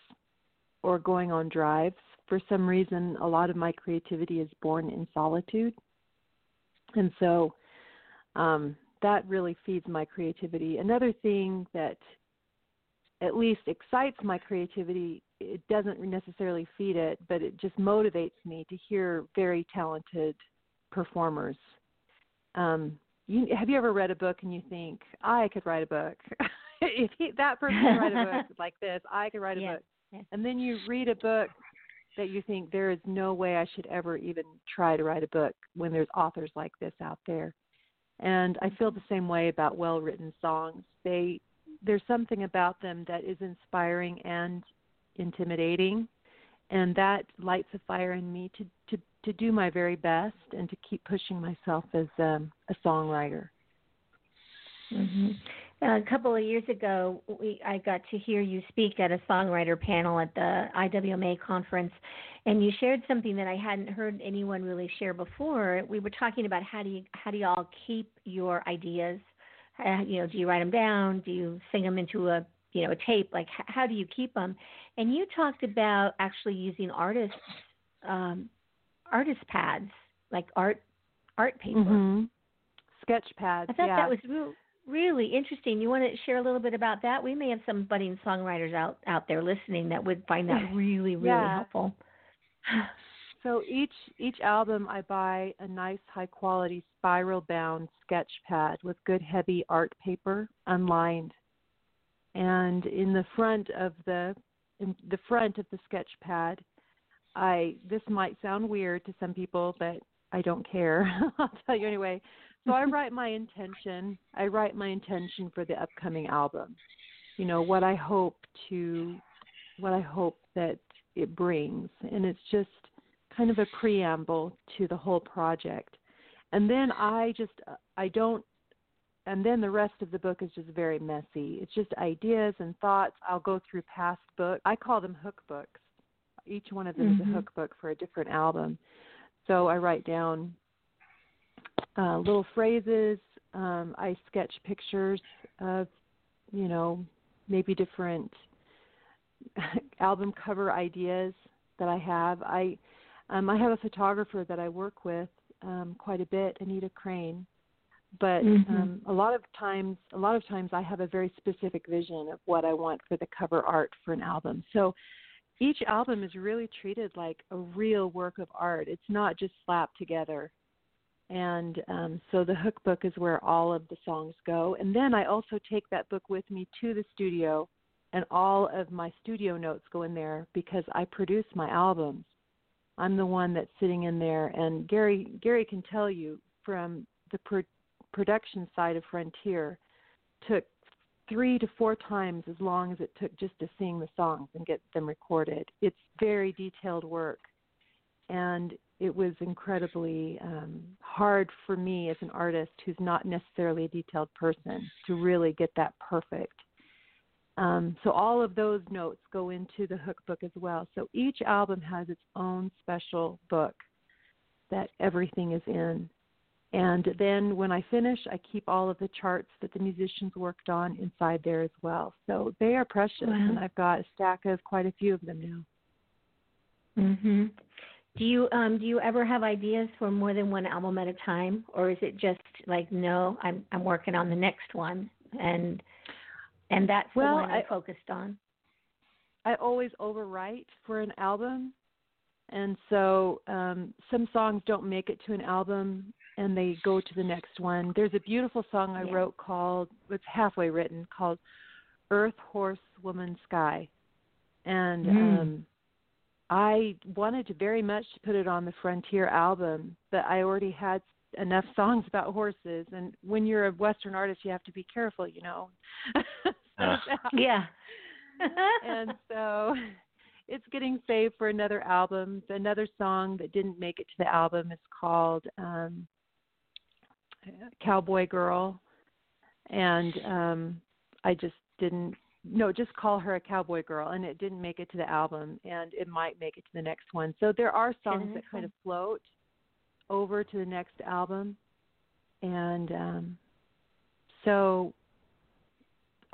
or going on drives. For some reason, a lot of my creativity is born in solitude, and so um, that really feeds my creativity. Another thing that at least excites my creativity it doesn't necessarily feed it, but it just motivates me to hear very talented performers. Um, you, have you ever read a book and you think I could write a book? if he, that person could write a book like this, I could write a yeah. book. Yeah. And then you read a book that you think there is no way I should ever even try to write a book when there's authors like this out there. And I feel the same way about well-written songs. They there's something about them that is inspiring and intimidating, and that lights a fire in me to to to do my very best and to keep pushing myself as um, a songwriter. Mm-hmm. A couple of years ago, we, I got to hear you speak at a songwriter panel at the IWMA conference, and you shared something that I hadn't heard anyone really share before. We were talking about how do you how do you all keep your ideas? Uh, you know, do you write them down? Do you sing them into a you know a tape? Like h- how do you keep them? And you talked about actually using artists um, artist pads, like art art paper. Mm-hmm. Sketch pads. I thought yeah. that was real, really interesting. You want to share a little bit about that? We may have some budding songwriters out out there listening that would find that really really yeah. helpful. so each each album I buy a nice high quality spiral bound sketch pad with good heavy art paper unlined. And in the front of the in the front of the sketch pad I this might sound weird to some people, but I don't care. I'll tell you anyway. So I write my intention. I write my intention for the upcoming album. You know what I hope to, what I hope that it brings, and it's just kind of a preamble to the whole project. And then I just I don't and then the rest of the book is just very messy. It's just ideas and thoughts. I'll go through past books. I call them hook books each one of them mm-hmm. is a hook book for a different album. So I write down uh, little phrases. Um, I sketch pictures of, you know, maybe different album cover ideas that I have. I um, I have a photographer that I work with um, quite a bit, Anita Crane. But mm-hmm. um, a lot of times, a lot of times, I have a very specific vision of what I want for the cover art for an album. So each album is really treated like a real work of art. It's not just slapped together. And um, so the hook book is where all of the songs go. And then I also take that book with me to the studio, and all of my studio notes go in there because I produce my albums. I'm the one that's sitting in there, and Gary Gary can tell you from the production side of Frontier took three to four times as long as it took just to sing the songs and get them recorded. It's very detailed work, and it was incredibly um, hard for me as an artist who's not necessarily a detailed person to really get that perfect. Um, so all of those notes go into the hook book as well. So each album has its own special book that everything is in. And then when I finish, I keep all of the charts that the musicians worked on inside there as well. So they are precious, wow. and I've got a stack of quite a few of them now. Mhm. Do you um do you ever have ideas for more than one album at a time, or is it just like no, I'm I'm working on the next one, and and that's well, the one I'm I, focused on. I always overwrite for an album, and so um, some songs don't make it to an album and they go to the next one. There's a beautiful song I yeah. wrote called it's halfway written called Earth Horse Woman Sky. And mm. um I wanted to very much to put it on the Frontier album, but I already had enough songs about horses and when you're a western artist you have to be careful, you know. Uh. Yeah. and so it's getting saved for another album. Another song that didn't make it to the album is called um Cowboy Girl and um I just didn't no, just call her a cowboy girl and it didn't make it to the album and it might make it to the next one. So there are songs that kind of float over to the next album. And um so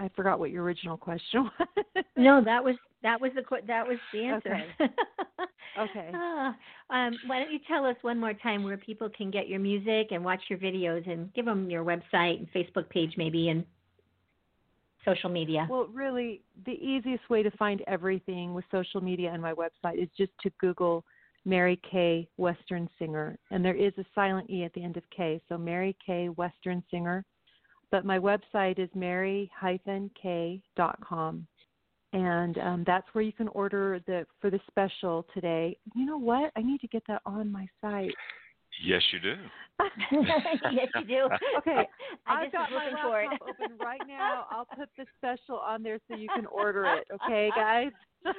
I forgot what your original question was. No, that was that was the that was the answer. Okay. Okay. Ah, um, why don't you tell us one more time where people can get your music and watch your videos and give them your website and Facebook page maybe and social media. Well, really, the easiest way to find everything with social media and my website is just to Google Mary Kaye Western Singer, and there is a silent e at the end of K, so Mary Kaye Western Singer. But my website is mary-k.com, and um, that's where you can order the for the special today. You know what? I need to get that on my site. Yes, you do. yes, you do. Okay, I I've got my looking for it. laptop open right now. I'll put the special on there so you can order it. Okay, guys. uh,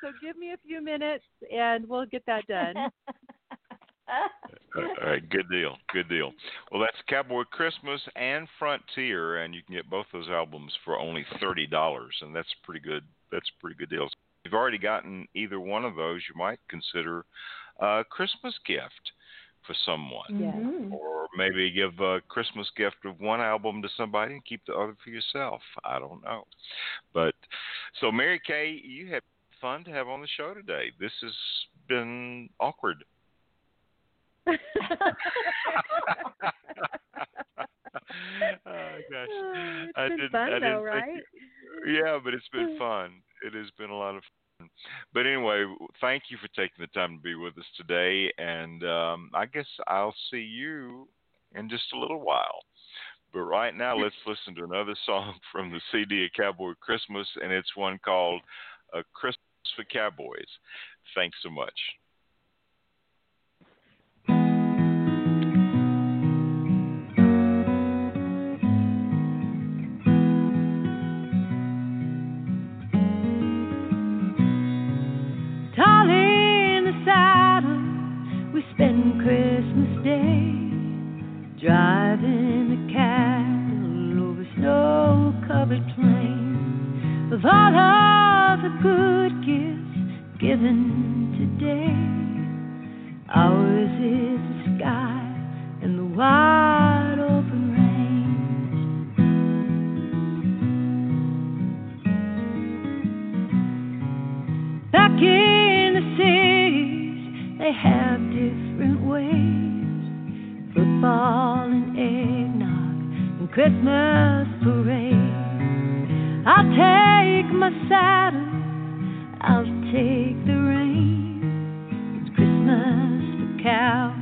so give me a few minutes and we'll get that done. All right, good deal, good deal. Well, that's Cowboy Christmas and Frontier, and you can get both those albums for only thirty dollars, and that's pretty good. That's a pretty good deal. If you've already gotten either one of those, you might consider a Christmas gift for someone, Yes. Mhm. or maybe give a Christmas gift of one album to somebody and keep the other for yourself. I don't know, but so Mary Kaye, you had fun to have on the show today. This has been awkward. Oh gosh, Oh, it's I been didn't, fun I didn't though, right? you- yeah, but it's been fun. It has been a lot of fun. But anyway, thank you for taking the time to be with us today, and um, I guess I'll see you in just a little while. But right now, let's listen to another song from the CD of Cowboy Christmas, and it's one called "A Christmas for Cowboys." Thanks so much. Driving the cattle over snow-covered plains. Of all of the good gifts given today, ours is the sky and the wide open range. Back in the cities, they have different ways football Christmas parade. I'll take my saddle, I'll take the reins. It's Christmas for cowboys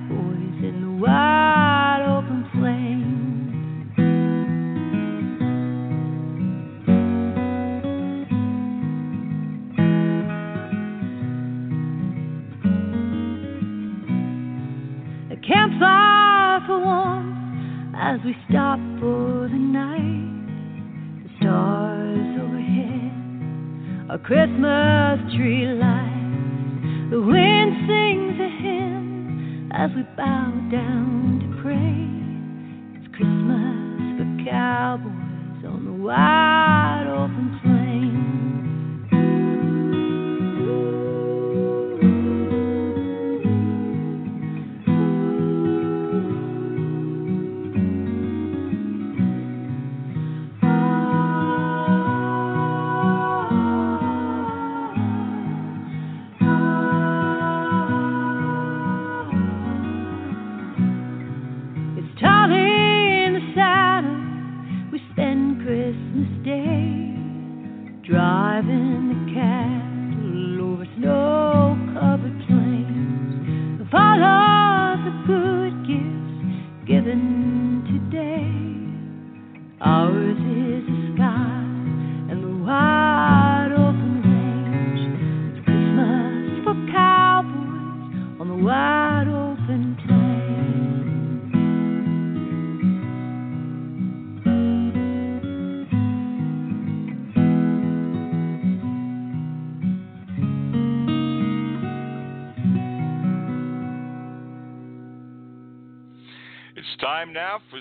as we stop for the night. The stars overhead are Christmas tree lights. The wind sings a hymn as we bow down to pray. It's Christmas for cowboys on the wide open It's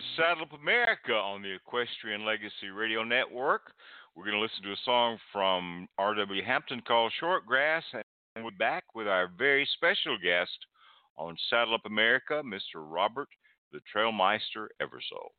For Saddle Up America on the Equestrian Legacy Radio Network. We're going to listen to a song from R.W. Hampton called Shortgrass, and we're back with our very special guest on Saddle Up America, Mr. Robert the Trailmeister Eversole.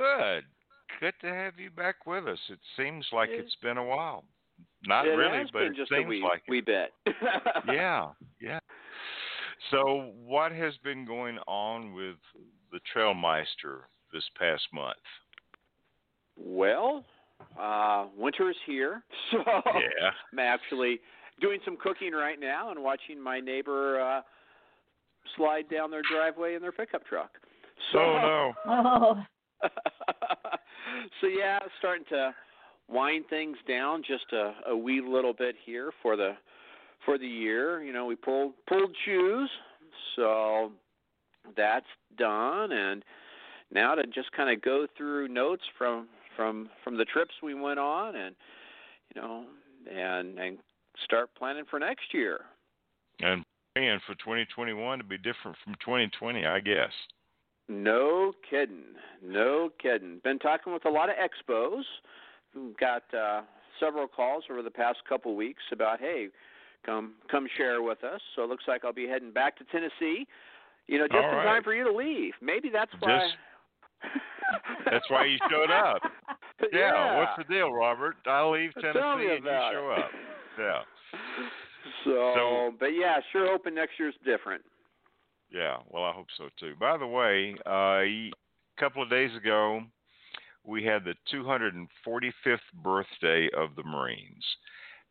Good. Good to have you back with us. It seems like It- it's been a while. Not it really, but been it just seems a wee, like it. wee bit. yeah, yeah. So, what has been going on with the Trailmeister this past month? Well, uh, winter is here, so Yeah. I'm actually doing some cooking right now and watching my neighbor uh, slide down their driveway in their pickup truck. So, Oh no. Oh, so yeah, starting to wind things down just a, a wee little bit here for the for the year. You know, we pulled pulled shoes, so that's done, and now to just kind of go through notes from from from the trips we went on, and you know, and and start planning for next year. And praying for 2021 to be different from 2020, I guess. No kidding. No kidding. Been talking with a lot of expos. Who got uh, several calls over the past couple weeks about, hey, come come share with us. So it looks like I'll be heading back to Tennessee. You know, just All in right. time for you to leave. Maybe that's why. Just- That's why you showed up. Yeah, what's the deal, Robert? I leave Tennessee and you show it. up. Yeah. So, So- but yeah, sure hoping next year's different. Yeah, well, I hope so too. By the way, uh, a couple of days ago, we had the 245th birthday of the Marines.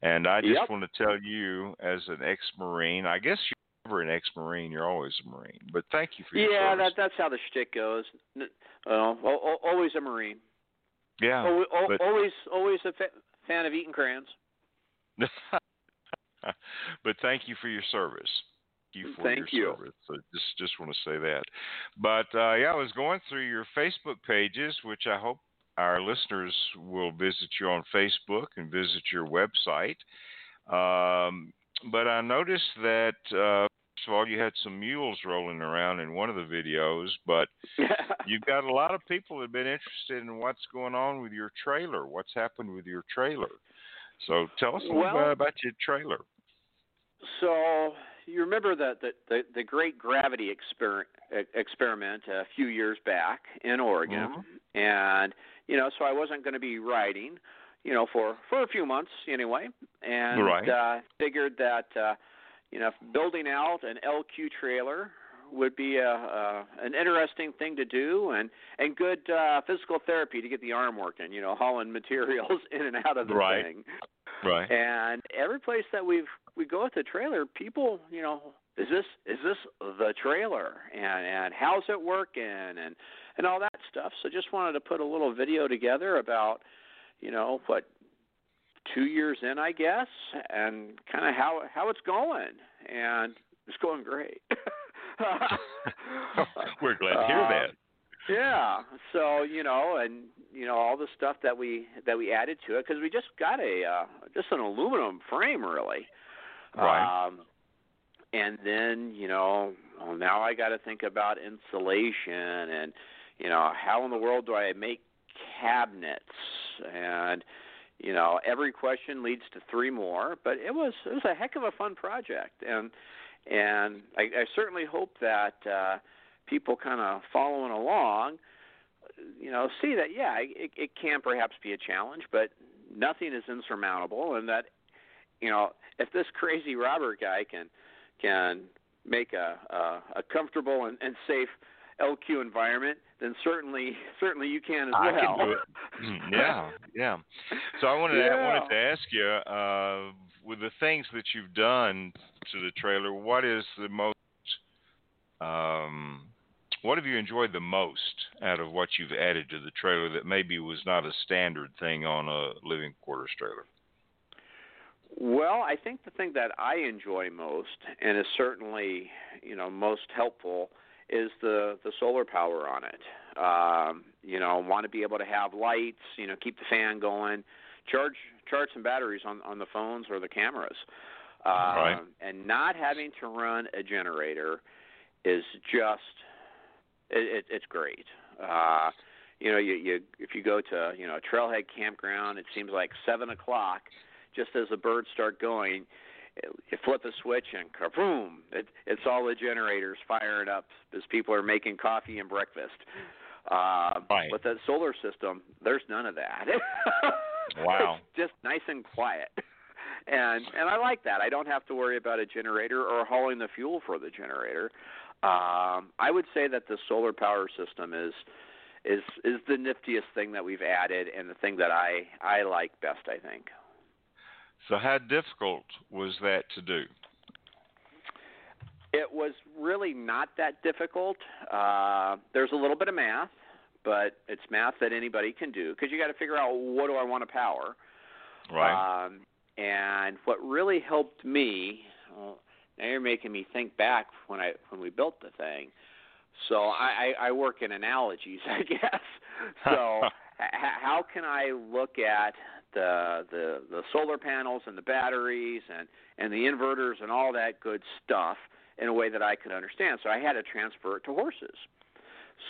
And I just Yep. want to tell you, as an ex Marine, I guess you're never an ex Marine, you're always a Marine. But thank you for your Yeah, service. that that's how the shtick goes. Uh, al- al- always a Marine. yeah. Al- al- but- always, always a fa- fan of eating crayons. but thank you for your service. Thank you for Thank your you. service. So just just want to say that. But uh, yeah, I was going through your Facebook pages, which I hope our listeners will visit you on Facebook and visit your website. Um, but I noticed that uh, first of all, you had some mules rolling around in one of the videos, but you've got a lot of people that have been interested in what's going on with your trailer. What's happened with your trailer? So tell us a little Well- bit about your trailer. So you remember the the, the, the great gravity exper- experiment a few years back in Oregon, and you know, so I wasn't going to be riding, you know, for for a few months anyway, and Right. uh, figured that uh, you know, building out an LQ trailer would be a, a an interesting thing to do and and good uh physical therapy to get the arm working you know hauling materials in and out of the Right. thing Right. and every place that we've we go with the trailer, people, you know, is this is this the trailer and and how's it working and and all that stuff. So just wanted to put a little video together about, you know, what two years in, I guess, and kind of how how it's going, and it's going great. We're glad to hear Uh, that. yeah. So you know, and you know all the stuff that we that we added to it because we just got a uh, just an aluminum frame really. Right. Um, and then you know, well, now I got to think about insulation and you know how in the world do I make cabinets and you know every question leads to three more but it was it was a heck of a fun project and and I, I certainly hope that uh people kind of following along you know see that yeah it, it can perhaps be a challenge but nothing is insurmountable and that you know if this crazy robert guy can can make a a, a comfortable and, and safe LQ environment, then certainly certainly you can as I well. can do it. Mm, yeah, yeah. So I wanted to, I wanted to ask you, uh, with the things that you've done to the trailer, what is the most, um, what have you enjoyed the most out of what you've added to the trailer that maybe was not a standard thing on a living quarters trailer? Well, I think the thing that I enjoy most and is certainly, you know, most helpful is the the solar power on it. Um, you know, want to be able to have lights, you know, keep the fan going, charge charge some batteries on on the phones or the cameras. Um, Right. and not having to run a generator is just it, it it's great. Uh you know, you, you if you go to, you know, a trailhead campground, it seems like seven o'clock just as the birds start going, you flip a switch and kaboom! It, it's all the generators firing up as people are making coffee and breakfast. Uh, Right. With that solar system, there's none of that. Wow. it's just nice and quiet, and and I like that. I don't have to worry about a generator or hauling the fuel for the generator. Um, I would say that the solar power system is is is the niftiest thing that we've added, and the thing that I I like best. I think. So how difficult was that to do? It was really not that difficult. Uh, there's a little bit of math, but it's math that anybody can do because you got to figure out what do I want to power. Right. Um, and what really helped me, well, now you're making me think back when I when we built the thing. So I, I, I work in analogies, I guess. So h- how can I look at the uh, the the solar panels and the batteries and and the inverters and all that good stuff in a way that I could understand? So I had to transfer it to horses.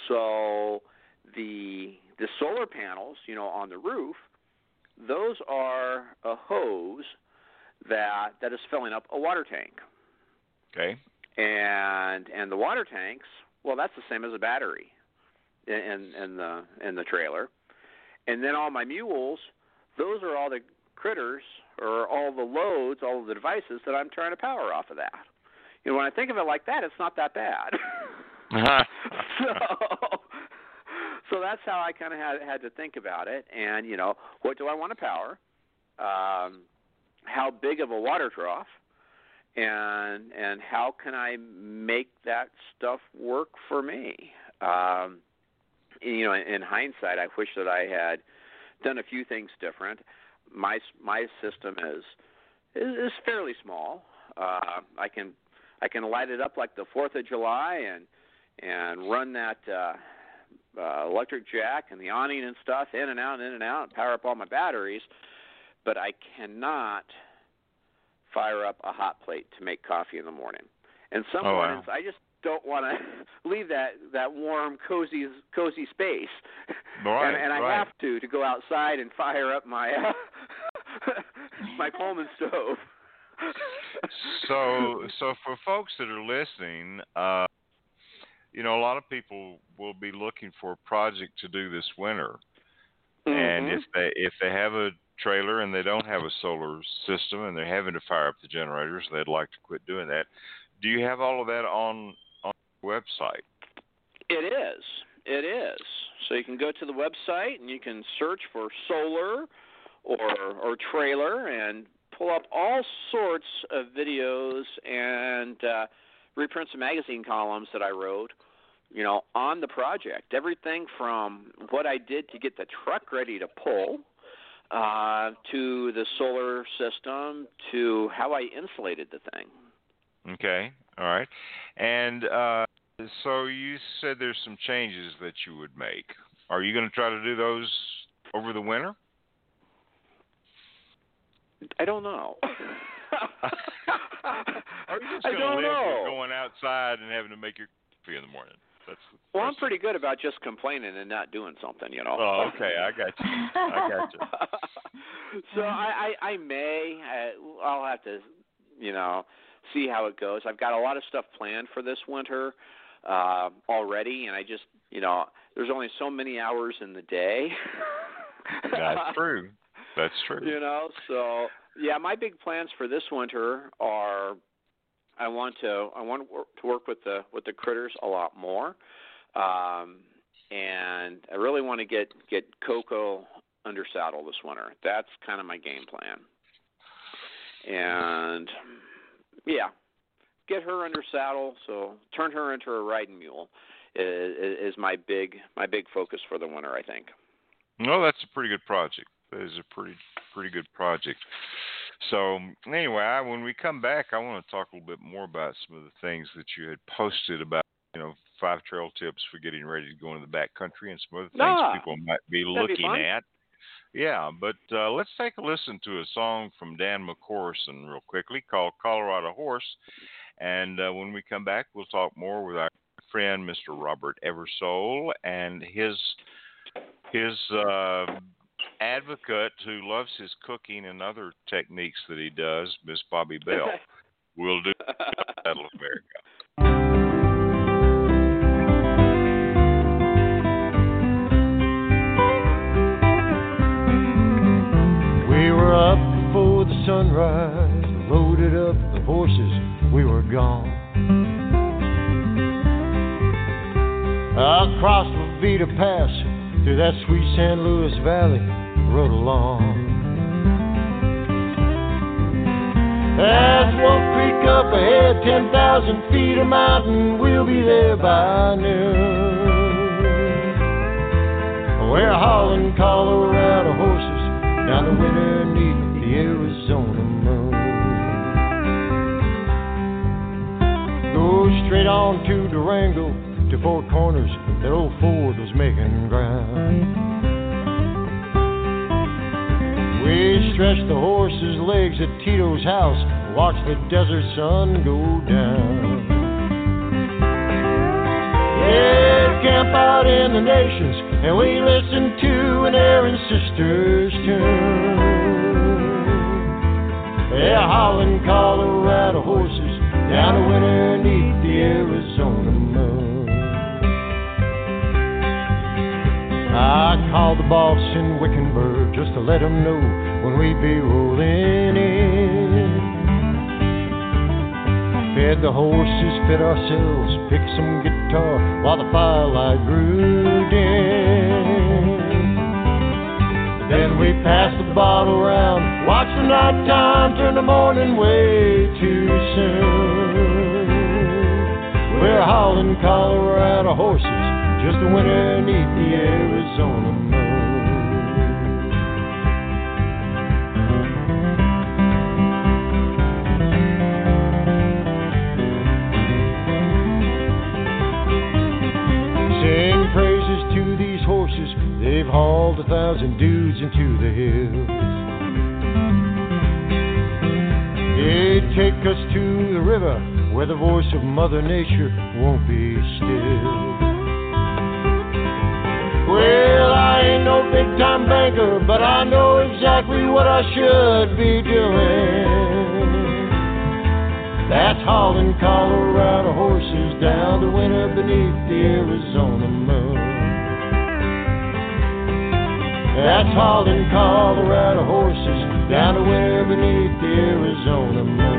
So the the solar panels, you know, on the roof, those are a hose that that is filling up a water tank. Okay. And and the water tanks, well, that's the same as a battery in in the in the trailer. And then all my mules, those are all the critters or all the loads, all of the devices that I'm trying to power off of that. You know, when I think of it like that, it's not that bad. so, so that's how I kind of had had to think about it. And you know, what do I want to power? Um, how big of a water trough? And and how can I make that stuff work for me? Um, you know, in hindsight, I wish that I had done a few things different. My my system is is, is fairly small. Uh, I can I can light it up like the Fourth of July and and run that uh, uh, electric jack and the awning and stuff in and out, in and out, and power up all my batteries. But I cannot fire up a hot plate to make coffee in the morning. And some oh, mornings wow. I just don't want to leave that that warm, cozy, cozy space. Right, and, and I right. have to to go outside and fire up my uh, my Coleman stove. so so for folks that are listening, uh, you know, a lot of people will be looking for a project to do this winter. And Mhm. if they if they have a trailer and they don't have a solar system and they're having to fire up the generators, they'd like to quit doing that. Do you have all of that on on your website? It is. It is. So you can go to the website and you can search for solar or or trailer and pull up all sorts of videos and uh, reprints of magazine columns that I wrote, you know, on the project. Everything from what I did to get the truck ready to pull uh, to the solar system to how I insulated the thing. Okay, all right. And uh, so you said there's some changes that you would make. Are you going to try to do those over the winter? I don't know. Are you just going to live know. going outside and having to make your coffee in the morning? That's Well, I'm pretty good about just complaining and not doing something, you know. Oh, okay, I got you. I got you. so I, I, I may, uh, I'll have to, you know, see how it goes. I've got a lot of stuff planned for this winter uh, already, and I just, you know, there's only so many hours in the day. That's true. That's true. You know, so yeah, my big plans for this winter are I want to I want to work, to work with the with the critters a lot more, um, and I really want to get get Coco under saddle this winter. That's kind of my game plan, and yeah, get her under saddle. So turn her into a riding mule is, is my big my big focus for the winter. I think. No, that's a pretty good project. That is a pretty pretty good project. So anyway, I, when we come back, I want to talk a little bit more about some of the things that you had posted about, you know, five trail tips for getting ready to go into the back country and some other things Ah, people might be that'd be looking at. Yeah, but uh, let's take a listen to a song from Dan McCorison real quickly called Colorado Horse. And uh, when we come back, we'll talk more with our friend Mr. Robert Eversole and his his uh, advocate who loves his cooking and other techniques that he does, Miss Bobbi Bell. We'll do Saddle Up America. We were up before the sunrise, loaded up the horses, we were gone. Across La Veta Pass, through that sweet San Luis Valley, rode along. As Wolf Creek up ahead, 10,000 feet of mountain, we'll be there by noon. We're hauling Colorado horses down the winter neath the Arizona moon. Go straight on to Durango, to Four Corners, that old Ford was making ground. We stretched the horses' legs at Tito's house, watched the desert sun go down. Yeah, camp out in the nations and we listen to an Aaron Sisters tune. Yeah, hauling Colorado horses down the winter neath the Arizona moon. I called the boss in Wickenburg just to let him know when we'd be rolling in. Fed the horses, fed ourselves, picked some guitar while the firelight grew dim. Then we passed the bottle around, watched the night time turn the morning way too soon. We're hauling Colorado horses just a winter neath the Arizona moon. Sing praises to these horses, they've hauled a thousand dudes into the hills. They take us to the river where the voice of Mother Nature won't be still. Well, I ain't no big time banker, but I know exactly what I should be doing. That's hauling Colorado horses down the winter beneath the Arizona moon. That's hauling Colorado horses down the winter beneath the Arizona moon.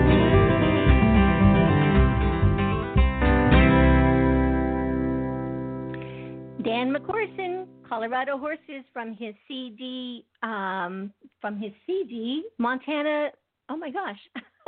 Colorado Horses from his CD, um, from his CD, Montana. Oh my gosh.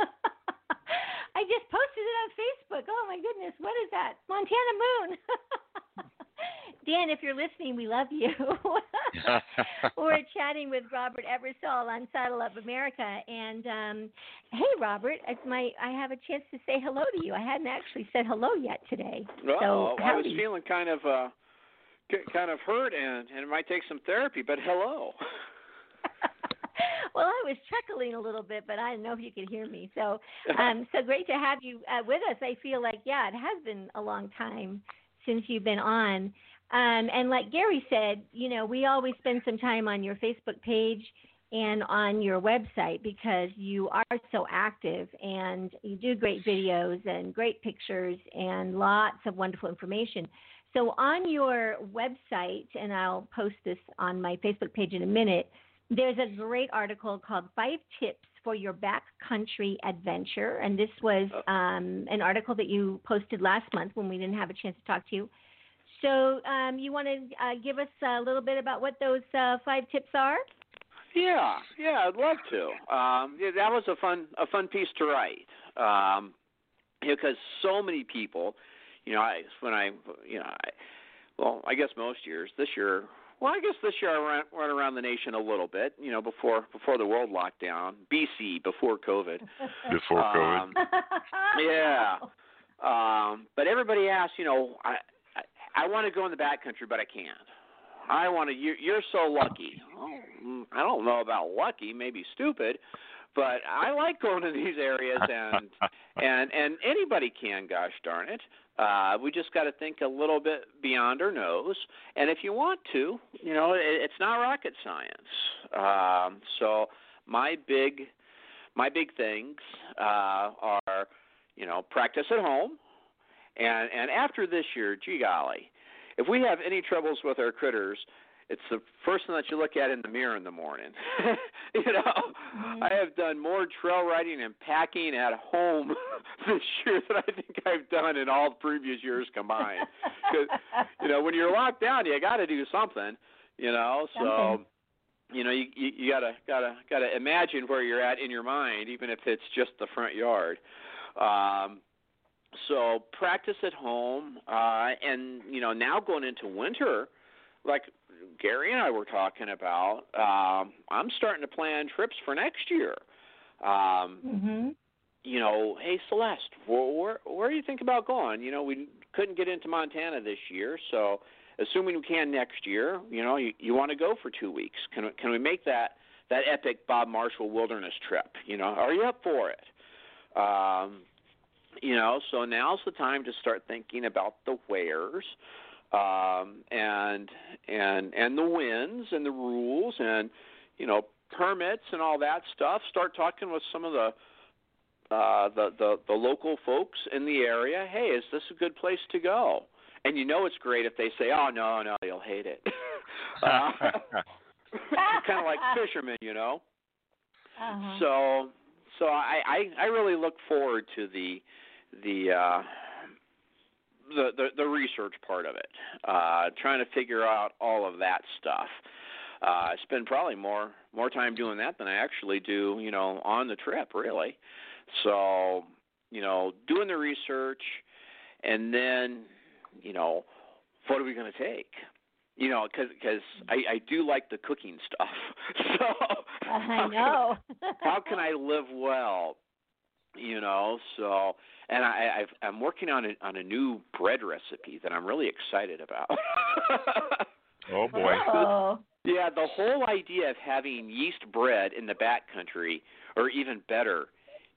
I just posted it on Facebook. Oh my goodness, what is that? Montana Moon. Dan, if you're listening, we love you. We're chatting with Robert Eversole on Saddle Up America, and um, hey, Robert, it's my I have a chance to say hello to you. I hadn't actually said hello yet today. Well, so I was howdy. feeling kind of uh k- kind of hurt and and it might take some therapy, but hello. well, I was chuckling a little bit, but I didn't know if you could hear me. So, um, so great to have you uh, with us. I feel like, yeah, it has been a long time since you've been on. Um, and like Gary said, you know, we always spend some time on your Facebook page and on your website because you are so active and you do great videos and great pictures and lots of wonderful information. So on your website, and I'll post this on my Facebook page in a minute, there's a great article called Five Tips for Your Backcountry Adventure. And this was um, an article that you posted last month when we didn't have a chance to talk to you. So um, you want to uh, give us a little bit about what those uh, five tips are? Yeah, yeah, I'd love to. Um, yeah, that was a fun a fun piece to write. Um, because so many people, you know, I when I you know, I, well, I guess most years. This year, well, I guess this year I ran, ran around the nation a little bit. You know, before before the world lockdown, BC, before COVID. Before COVID. Um, yeah. Um, but everybody asks, you know, I I, I want to go in the backcountry, but I can't. I want to. You're, you're so lucky. Oh, mm, I don't know about lucky, maybe stupid, but I like going to these areas, and and and anybody can. Gosh darn it. Uh, we just got to think a little bit beyond our nose, and if you want to, you know, it, it's not rocket science. Um, so my big my big things uh, are, you know, practice at home, and and after this year, gee golly, if we have any troubles with our critters, it's the first thing that you look at in the mirror in the morning. you know, Mm-hmm. I have done more trail riding and packing at home this year than I think I've done in all previous years combined. 'Cause, you know, when you're locked down, you got to do something. You know, so Something. you know you, you you gotta gotta gotta imagine where you're at in your mind, even if it's just the front yard. Um, so practice at home, uh, and you know now going into winter, like Gary and I were talking about, um, I'm starting to plan trips for next year. Um, hmm you know, hey Celeste, where, where where do you think about going? You know, we couldn't get into Montana this year, so assuming we can next year, you know, you, you want to go for two weeks. Can we, can we make that that epic Bob Marshall wilderness trip? You know, are you up for it? Um, you know, so now's the time to start thinking about the wheres. Um, and and and the winds and the rules and you know permits and all that stuff. Start talking with some of the uh, the, the the local folks in the area. Hey, is this a good place to go? And you know it's great if they say, "Oh no, no, you'll hate it." uh, kind of like fishermen, you know. Uh-huh. So so I, I I really look forward to the the uh the, the the research part of it. Uh trying to figure out all of that stuff. Uh I spend probably more more time doing that than I actually do, you know, on the trip really. So, you know, doing the research and then, you know, what are we going to take? You know, because cause I, I do like the cooking stuff. So I know. how can I live well? You know, so and I, I've, I'm working on a on a new bread recipe that I'm really excited about. oh boy. Oh. Yeah, the whole idea of having yeast bread in the back country, or even better,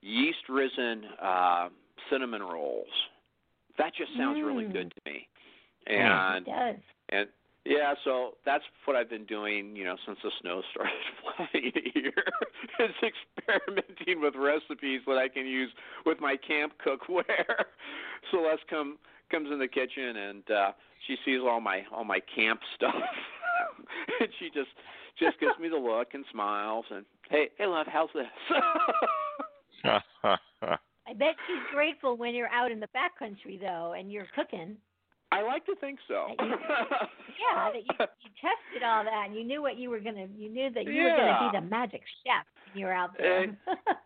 yeast risen uh, cinnamon rolls. That just sounds really Mm. good to me. It And does. and yeah, so that's what I've been doing, you know, since the snow started flying here. is experimenting with recipes that I can use with my camp cookware. Celeste come comes in the kitchen and uh she sees all my all my camp stuff. and she just just gives me the look and smiles and hey, hey love, how's this? I bet she's grateful when you're out in the backcountry though, and you're cooking. I like to think so. Yeah, that you, you tested all that, and you knew what you were gonna. You knew that you were gonna be the magic chef when you were out there. Ex-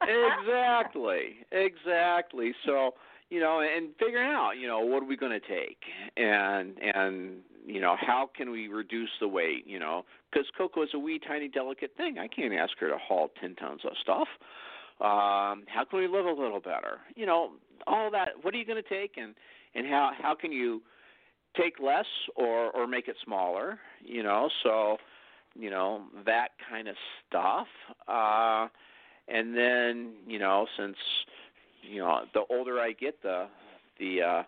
exactly, exactly. So you know, and figuring out, you know, what are we going to take, and and you know, how can we reduce the weight? You know, because Coco is a wee tiny delicate thing. I can't ask her to haul ten tons of stuff. Um, how can we live a little better? You know, all that. What are you going to take, and and how how can you take less or or make it smaller? You know, so you know that kind of stuff. Uh, and then you know since you know the older I get, the the uh,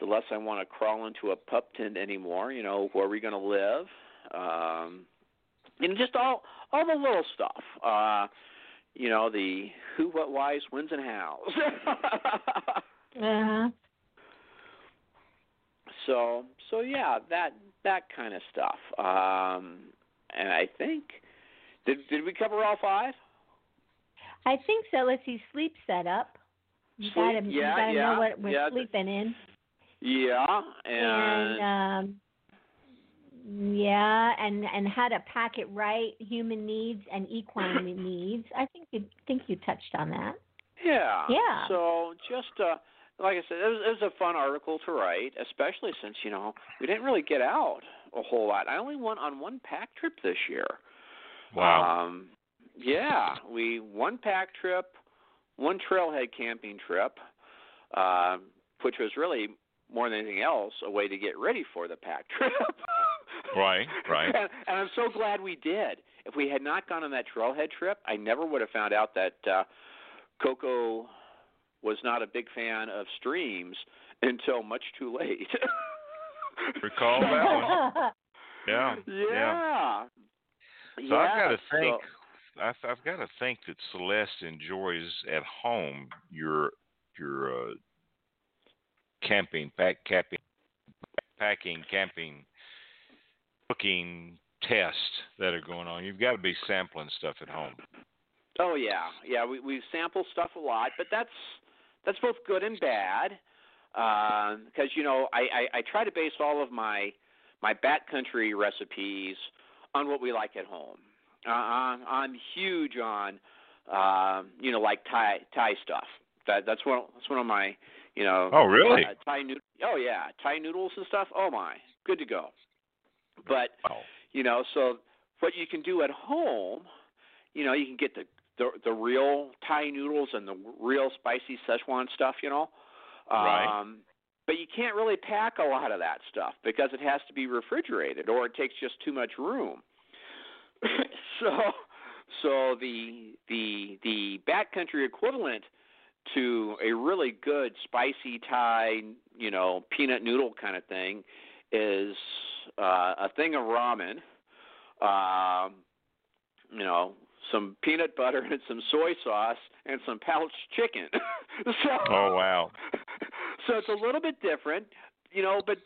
the less I want to crawl into a pup tent anymore. You know, where are we going to live? Um, and just all all the little stuff. Uh, you know, the who, what, whys, whens, and hows. uh-huh. So so yeah, that that kind of stuff. Um, and I think did did we cover all five? I think so. Let's see, sleep setup. You Sleep, gotta, you yeah, gotta yeah, know what we're yeah. sleeping in. Yeah, and, and um yeah and and how to pack it right human needs and equine needs i think you think you touched on that Yeah. Yeah. So just uh like I said, it was, it was a fun article to write, especially since you know we didn't really get out a whole lot. I only went on one pack trip this year. Wow. Um, yeah, we one pack trip, one trailhead camping trip, uh, which was really more than anything else a way to get ready for the pack trip. Right, right. And, and I'm so glad we did. If we had not gone on that trailhead trip, I never would have found out that uh, Coco was not a big fan of streams until much too late. Recall that one. Yeah. Yeah. So I've got to think. so- I've, I've got to think that Celeste enjoys at home your your uh, camping, pack camping, packing, camping, cooking tests that are going on. You've got to be sampling stuff at home. Oh yeah, yeah. We we sample stuff a lot, but that's that's both good and bad. Because you know, I, I I try to base all of my my backcountry recipes on what we like at home. Uh, I'm, I'm huge on um, you know like Thai Thai stuff. That that's one that's one of my you know. Oh, really? Uh, Thai nood- Oh yeah, Thai noodles and stuff. Oh my, good to go. But Wow. you know, so what you can do at home, you know, you can get the the, the real Thai noodles and the real spicy Szechuan stuff, you know. Right. Um, but you can't really pack a lot of that stuff because it has to be refrigerated or it takes just too much room. so so the the the backcountry equivalent to a really good spicy Thai, you know, peanut noodle kind of thing is uh, a thing of ramen, um, you know, some peanut butter and some soy sauce and some pouched chicken. so, Oh wow. so it's a little bit different, you know, but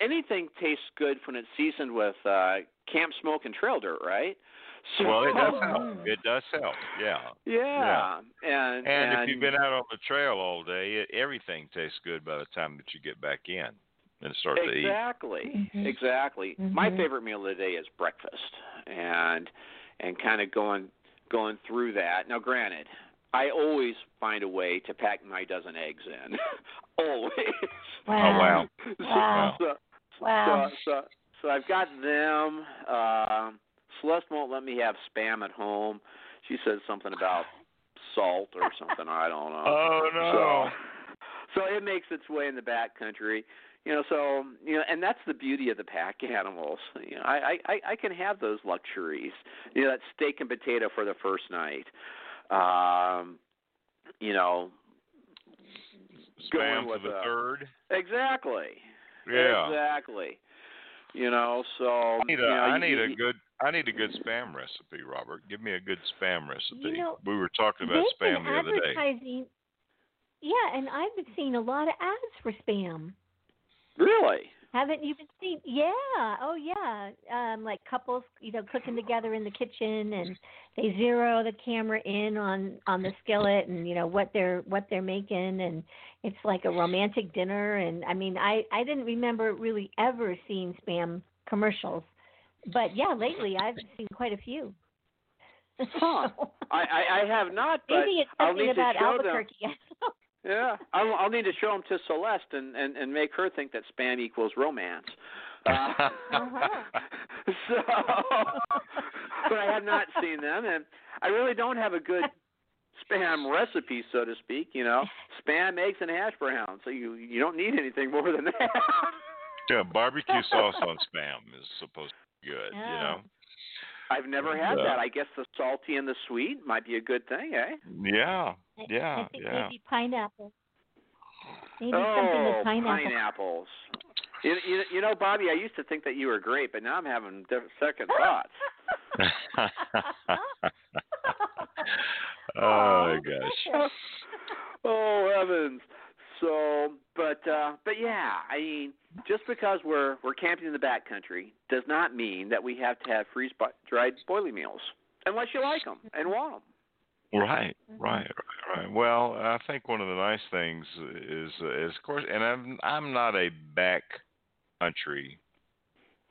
anything tastes good when it's seasoned with uh camp smoke and trail dirt, right? So, Well, it does help. It does help. Yeah. Yeah. And, And, if you've been out on the trail all day, it, everything tastes good by the time that you get back in and start to eat. Exactly. Mhm. Exactly. My Mhm. favorite meal of the day is breakfast, and and kind of going going through that. Now, granted, I always find a way to pack my dozen eggs in. always. Oh wow. Wow. So, Wow. so, so, so I've got them. Um, Celeste won't let me have spam at home. She says something about salt or something. I don't know. Oh no. So, so it makes its way in the back country. You know, so you know, and that's the beauty of the pack animals. You know, I I I can have those luxuries. You know, that steak and potato for the first night. Um, you know, Spam going for with the a- third. exactly. Yeah. Exactly. You know, so I need a, you know, I you- need a good I need a good spam recipe, Robert. Give me a good spam recipe. You know, we were talking about They've spam been the other day. advertising. Yeah, and I've been seeing a lot of ads for spam. Really. Haven't you been seeing? Yeah. Oh, yeah. Um, like couples, you know, cooking together in the kitchen, and they zero the camera in on on the skillet, and you know what they're what they're making, and it's like a romantic dinner. And I mean, I I didn't remember really ever seeing spam commercials, but yeah, lately I've seen quite a few. Huh. I, I I have not, but Maybe it's something about. Albuquerque. Yeah, I'll, I'll need to show them to Celeste and, and and make her think that spam equals romance. Uh, Uh-huh. so, but I have not seen them, and I really don't have a good spam recipe, so to speak. You know, spam, eggs, and hash browns. So you you don't need anything more than that. yeah, barbecue sauce on spam is supposed to be good. You know. I've never had Yeah. that. I guess the salty and the sweet might be a good thing, eh? Yeah. I- Yeah. I think yeah. maybe pineapple. Maybe oh, something with pineapple. pineapples. You, you, you know, Bobbi, I used to think that you were great, but now I'm having diff- second thoughts. oh gosh. oh heavens! So, but uh, but yeah, I mean, just because we're we're camping in the backcountry does not mean that we have to have freeze dried boilie meals, unless you like them and want them. Right, right, right, right. Well, I think one of the nice things is, is of course, and I'm I'm not a back country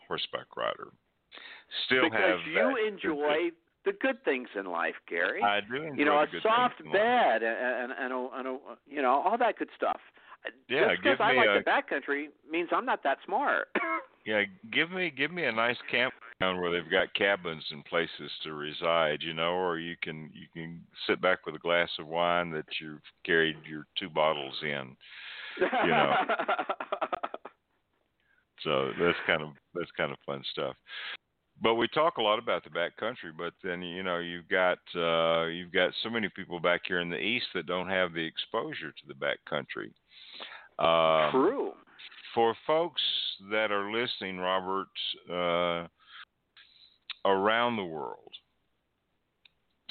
horseback rider. Still because have you that- enjoy the good things in life, Gary. I do enjoy you know, the a good soft things in life. bed and and, and, a, and a, you know all that good stuff. Yeah, Just because give I me like a- the backcountry means I'm not that smart. Yeah, give me give me a nice campground where they've got cabins and places to reside, you know, or you can you can sit back with a glass of wine that you've carried your two bottles in. You know. So that's kind of that's kind of fun stuff. But we talk a lot about the back country, but then you know you've got uh, you've got so many people back here in the east that don't have the exposure to the back country. Um, True. for folks that are listening, Robert, uh, around the world,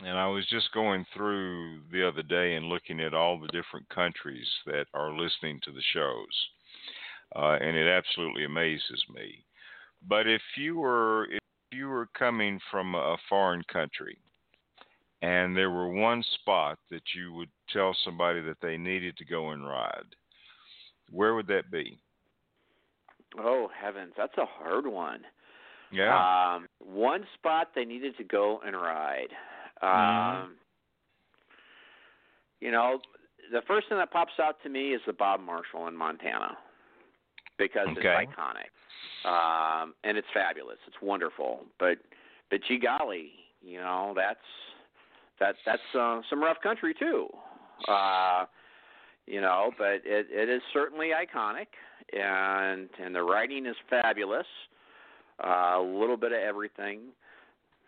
and I was just going through the other day and looking at all the different countries that are listening to the shows, uh, and it absolutely amazes me. But if you were you were coming from a foreign country, and there were one spot that you would tell somebody that they needed to go and ride, where would that be? Oh heavens, that's a hard one. Yeah. Um, one spot they needed to go and ride. Um, Mhm. You know, the first thing that pops out to me is the Bob Marshall in Montana because Okay. it's iconic um, and it's fabulous. It's wonderful, but but gee golly, you know that's that that's uh, some rough country too. Uh, you know, but it it is certainly iconic, and and the writing is fabulous. Uh, a little bit of everything.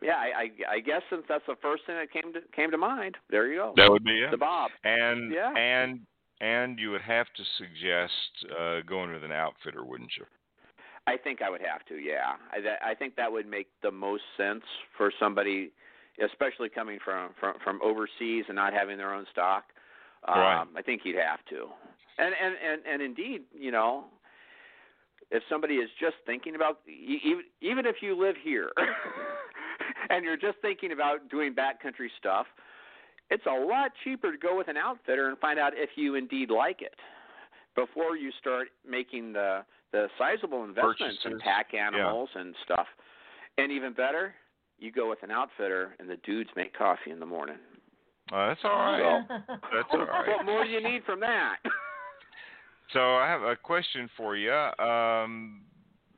Yeah, I, I I guess since that's the first thing that came to came to mind, there you go. That would be it. the Bob. And Yeah. and and you would have to suggest uh, going with an outfitter, wouldn't you? I think I would have to. Yeah, I, that, I think that would make the most sense for somebody, especially coming from from from overseas and not having their own stock. Um, Right. I think you'd have to. And and and and indeed, you know, if somebody is just thinking about even even if you live here and you're just thinking about doing backcountry stuff, it's a lot cheaper to go with an outfitter and find out if you indeed like it before you start making the the sizable investments in pack animals and stuff. And even better, you go with an outfitter and the dudes make coffee in the morning. Uh, that's all right. That's all right. What more do you need from that? So I have a question for you. Um,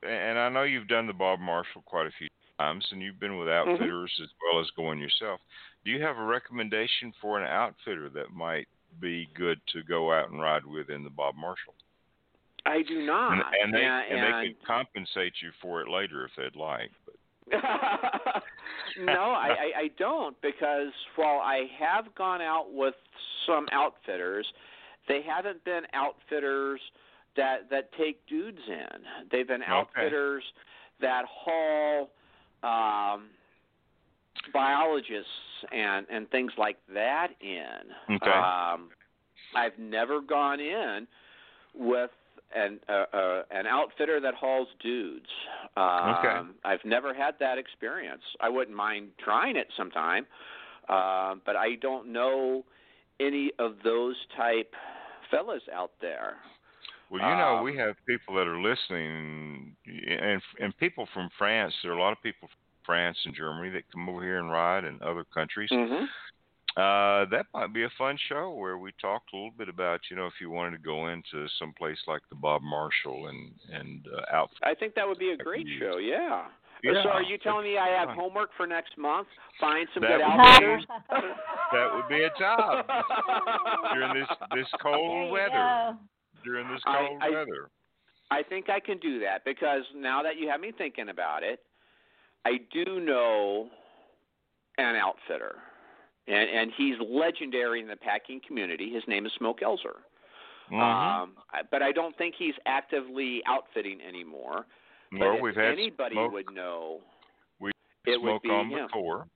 and I know you've done the Bob Marshall quite a few times, and you've been with Mm-hmm. outfitters as well as going yourself. Do you have a recommendation for an outfitter that might be good to go out and ride with in the Bob Marshall? I do not. and, and they yeah, and, and they could compensate you for it later if they'd like. But no, I, I, I don't because while I have gone out with some outfitters, they haven't been outfitters that that take dudes in. They've been Okay. outfitters that haul um, biologists and and things like that in. Okay. Um, I've never gone in with an uh, uh, an outfitter that hauls dudes. Um, Okay. I've never had that experience. I wouldn't mind trying it sometime, um, but I don't know any of those type fellas out there. well, you know, Um, we have people that are listening, and and people from France. There are a lot of people from France and Germany that come over here and ride, and other countries. Mm-hmm. Uh, that might be a fun show where we talked a little bit about, you know, if you wanted to go into some place like the Bob Marshall and and uh, outfit. I think that would be a great could show. Yeah. Yeah, so are you telling me I have homework for next month? Find some That good would outfitters. That would be a job during this this cold weather. go. During this I- cold I- weather. I think I can do that because now that you have me thinking about it, I do know an outfitter, and and he's legendary in the packing community. His name is Smoke Elser. Mhm. Um, but I don't think he's actively outfitting anymore. But we've had anybody smoke, would know, we it smoke would be on him. before.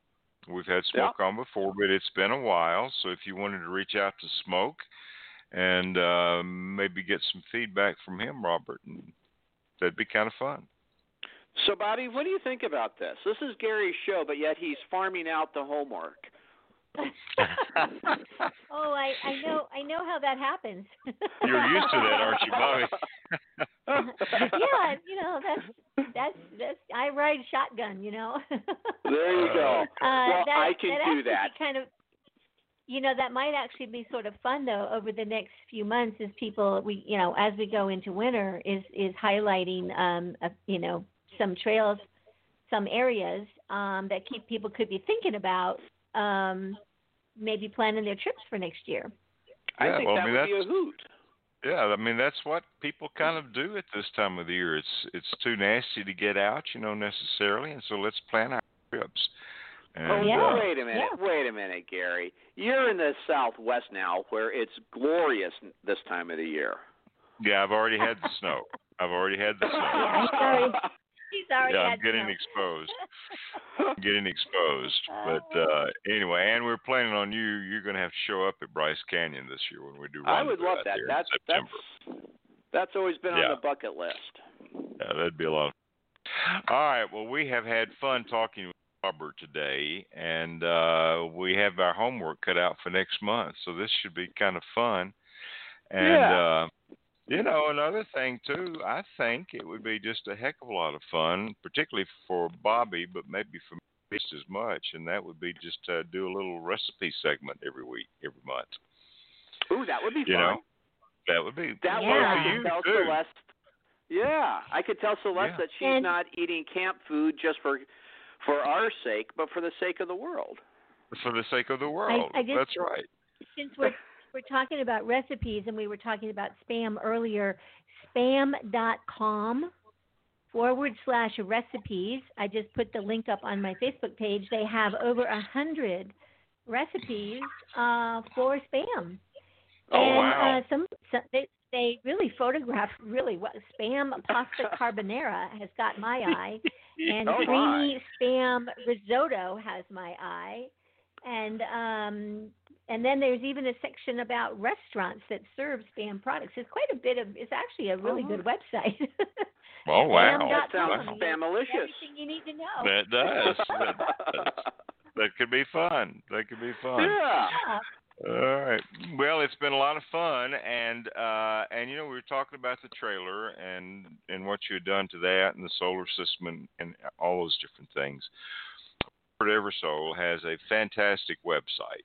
We've had smoke on before, but it's been a while. So if you wanted to reach out to Smoke and uh, maybe get some feedback from him, Robert, that'd be kind of fun. So, Bobbi, what do you think about this? This is Gary's show, but yet he's farming out the homework. oh, I, I know I know how that happens. You're used to that, aren't you, Bobbi? yeah, you know that's that's that's I ride shotgun, you know. There you go. Uh, well, that, I can that do that. Kind of, you know, that might actually be sort of fun though over the next few months as people we you know as we go into winter is is highlighting um a, you know some trails, some areas um that keep people could be thinking about um maybe planning their trips for next year. I Yeah, think well, I mean, would be a that's- hoot. Yeah, I mean that's what people kind of do at this time of the year. It's it's too nasty to get out, you know, necessarily, and so let's plan our trips. And, Oh, Yeah. uh, wait a minute. Yeah. Wait a minute, Gary. You're in the Southwest now, where it's glorious this time of the year. yeah, I've already had the snow. I've already had the snow. Yeah, sorry. He's already yeah, I'm getting snow. exposed. I'm getting exposed. But uh anyway, and we're planning on you. You're going to have to show up at Bryce Canyon this year when we do. I would love that. That's that's that's always been Yeah. on the bucket list. Yeah, that'd be a lot. Of All right. Well, we have had fun talking with Robert today, and uh, we have our homework cut out for next month, so this should be kind of fun. And Yeah. uh, you know, another thing too, I think it would be just a heck of a lot of fun, particularly for Bobbi, but maybe for me just as much, and that would be just to do a little recipe segment every week, every month. Ooh, that would be You fun. know, that would be that fun way Yeah. I for could you tell too. Celeste. Yeah, I could tell Celeste Yeah. that she's And- not eating camp food just for for our sake, but for the sake of the world. For the sake of the world. I just- That's right. since we're we're talking about recipes and we were talking about spam earlier, spam.com forward slash recipes. I just put the link up on my Facebook page. They have over a hundred recipes uh, for spam. Oh, and wow. uh, some, some they they really photograph really what spam pasta carbonara has got my eye, and Oh, my. creamy spam risotto has my eye, and um, and then there's even a section about restaurants that serve spam products. It's quite a bit of. It's actually a really good website. Oh wow, That sounds Wow. spamalicious. Everything you need to know. that does. That, does. that could be fun. That could be fun. yeah. Yeah. All right. Well, it's been a lot of fun, and uh, and you know we were talking about the trailer and and what you had done to that and the solar system and, and all those different things. Robert Eversole has a fantastic website,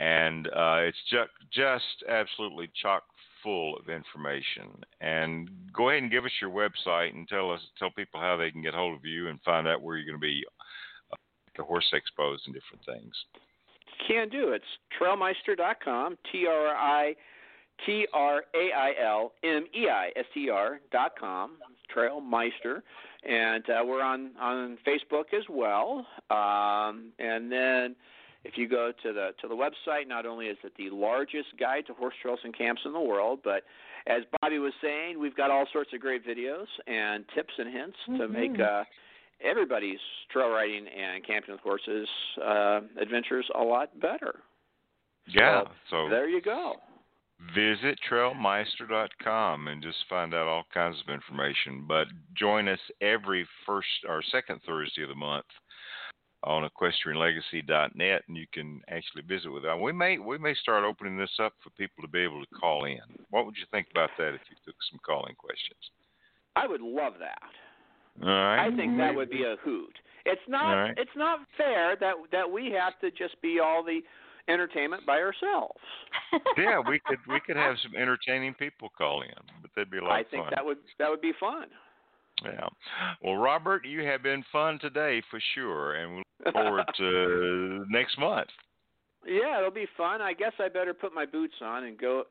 and uh, it's just just absolutely chock full of information. And go ahead and give us your website and tell us tell people how they can get hold of you and find out where you're going to be uh, at the horse expos and different things. Can do. It's trailmeister.com, T R I T R A I L M E I S T R dot com, Trailmeister, and uh, we're on on Facebook as well. Um, and then if you go to the to the website, not only is it the largest guide to horse trails and camps in the world, but as Bobbi was saying, we've got all sorts of great videos and tips and hints to make uh, everybody's trail riding and camping with horses uh, adventures a lot better. Yeah. So So there you go. Visit trailmeister.com and just find out all kinds of information. But join us every first or second Thursday of the month on equestrianlegacy.net, and you can actually visit with us. We may we may start opening this up for people to be able to call in. What would you think about that if you took some calling questions? I would love that. All right. I think that would be a hoot. It's not right. it's not fair that that we have to just be all the entertainment by ourselves. yeah, we could we could have some entertaining people call in, but that'd be a lot I think fun. that would that would be fun. Yeah. Well, Robert, you have been fun today for sure, and we look forward to next month. Yeah, it'll be fun. I guess I better put my boots on and go.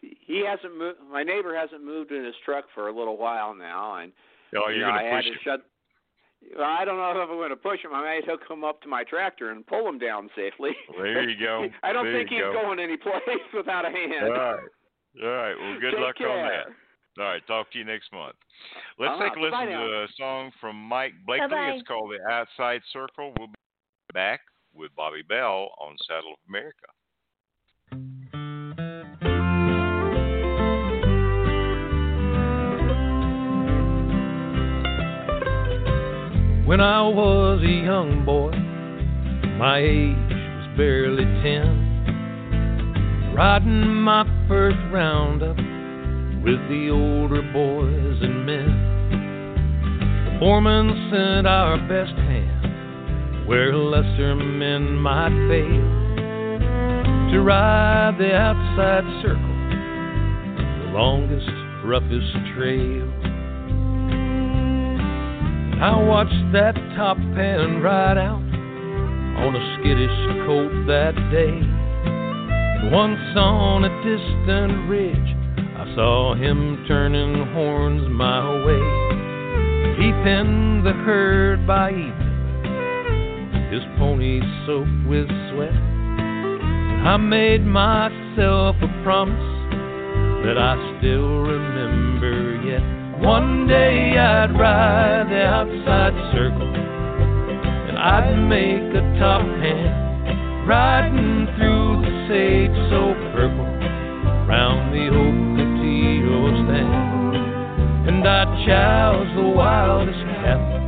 he- hasn't moved. My neighbor hasn't moved in his truck for a little while now, and Oh, you know, I had to shut. Well, I don't know if I'm going to push him. I might he'll come up to my tractor and pull him down safely. There you go. I don't There think he's go. going any place without a hand. All right. All right. Well, good Take luck on that. All right. Talk to you next month. Let's Uh-huh. take a listen Bye now. to a song from Mike Blakely. Bye-bye. It's called The Outside Circle. We'll be back with Bobbi Bell on Saddle Up America. When I was a young boy, my age was barely ten, riding my first roundup with the older boys and men. The foreman sent our best hand where lesser men might fail to ride the outside circle, the longest, roughest trail. I watched that top hand ride out on a skittish colt that day. And once on a distant ridge, I saw him turning horns my way. Deep in the herd by evening, his pony soaked with sweat. I made myself a promise that I still remember yet. One day I'd ride the outside circle, and I'd make a top hand, riding through the sage so purple, round the Ocotillo stand. And I'd chouse the wildest cattle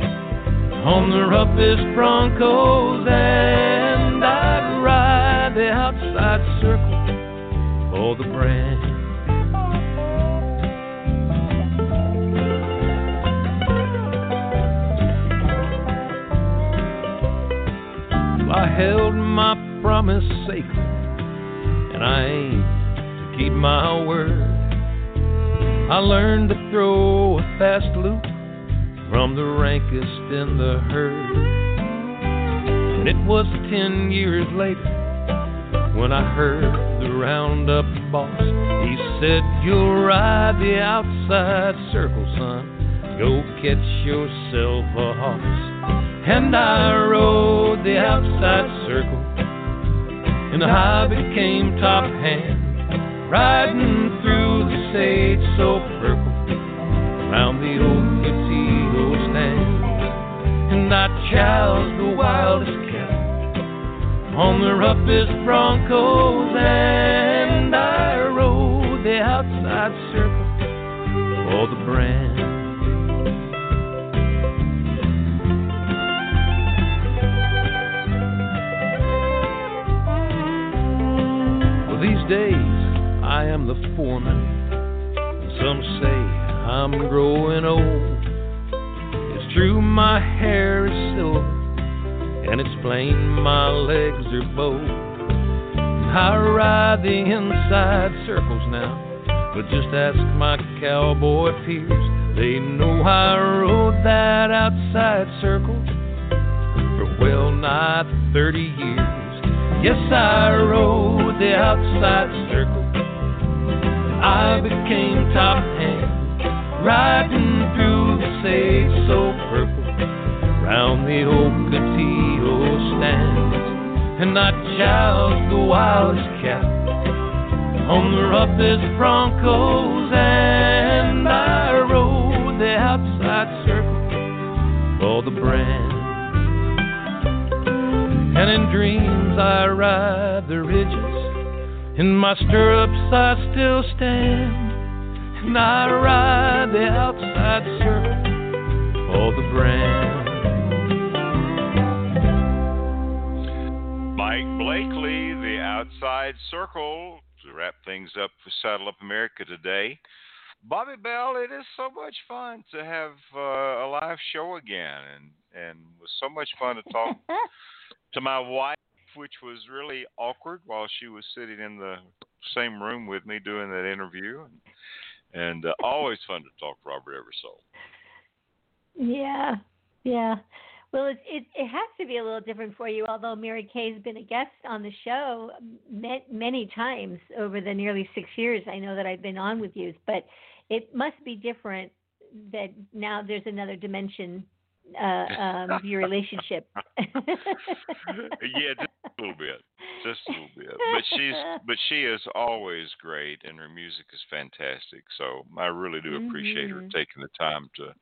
on the roughest broncos, and I'd ride the outside circle for the brand. I held my promise sacred, and I aimed to keep my word. I learned to throw a fast loop from the rankest in the herd. And it was ten years later when I heard the roundup boss. He said, You'll ride the outside circle, son. Go catch yourself a horse. And I rode the outside circle, and I became top hand, riding through the sage so purple round the Ocotillo stand. And I chows the wildest cattle on the roughest broncos, and I rode the outside circle for the brand. And some say I'm growing old. It's true, my hair is silver, and it's plain my legs are bowed. I ride the inside circles now, but just ask my cowboy peers. They know I rode that outside circle for well nigh 30 years. Yes, I rode the outside circle. I became top hand, riding through the sage so purple, round the Ocotillo stands. And I chowed the wildest cat on the roughest broncos, and I rode the outside circle for the brand. And in dreams I ride the ridges. In my stirrups I still stand. And I ride the outside circle for the brand. Mike Blakely, the outside circle, to wrap things up for Saddle Up America today. Bobbi Bell, it is so much fun to have uh, a live show again, and and was so much fun to talk to my wife, which was really awkward while she was sitting in the same room with me doing that interview, and, uh, always fun to talk to Robert Eversole. Yeah, yeah. Well, it, it it has to be a little different for you. Although Mary Kaye's been a guest on the show many, many times over the nearly six years I know that I've been on with you, but it must be different that now there's another dimension uh, um, your relationship. yeah, just a little bit, just a little bit. But she's but she is always great, and her music is fantastic. So I really do appreciate Mhm. her taking the time to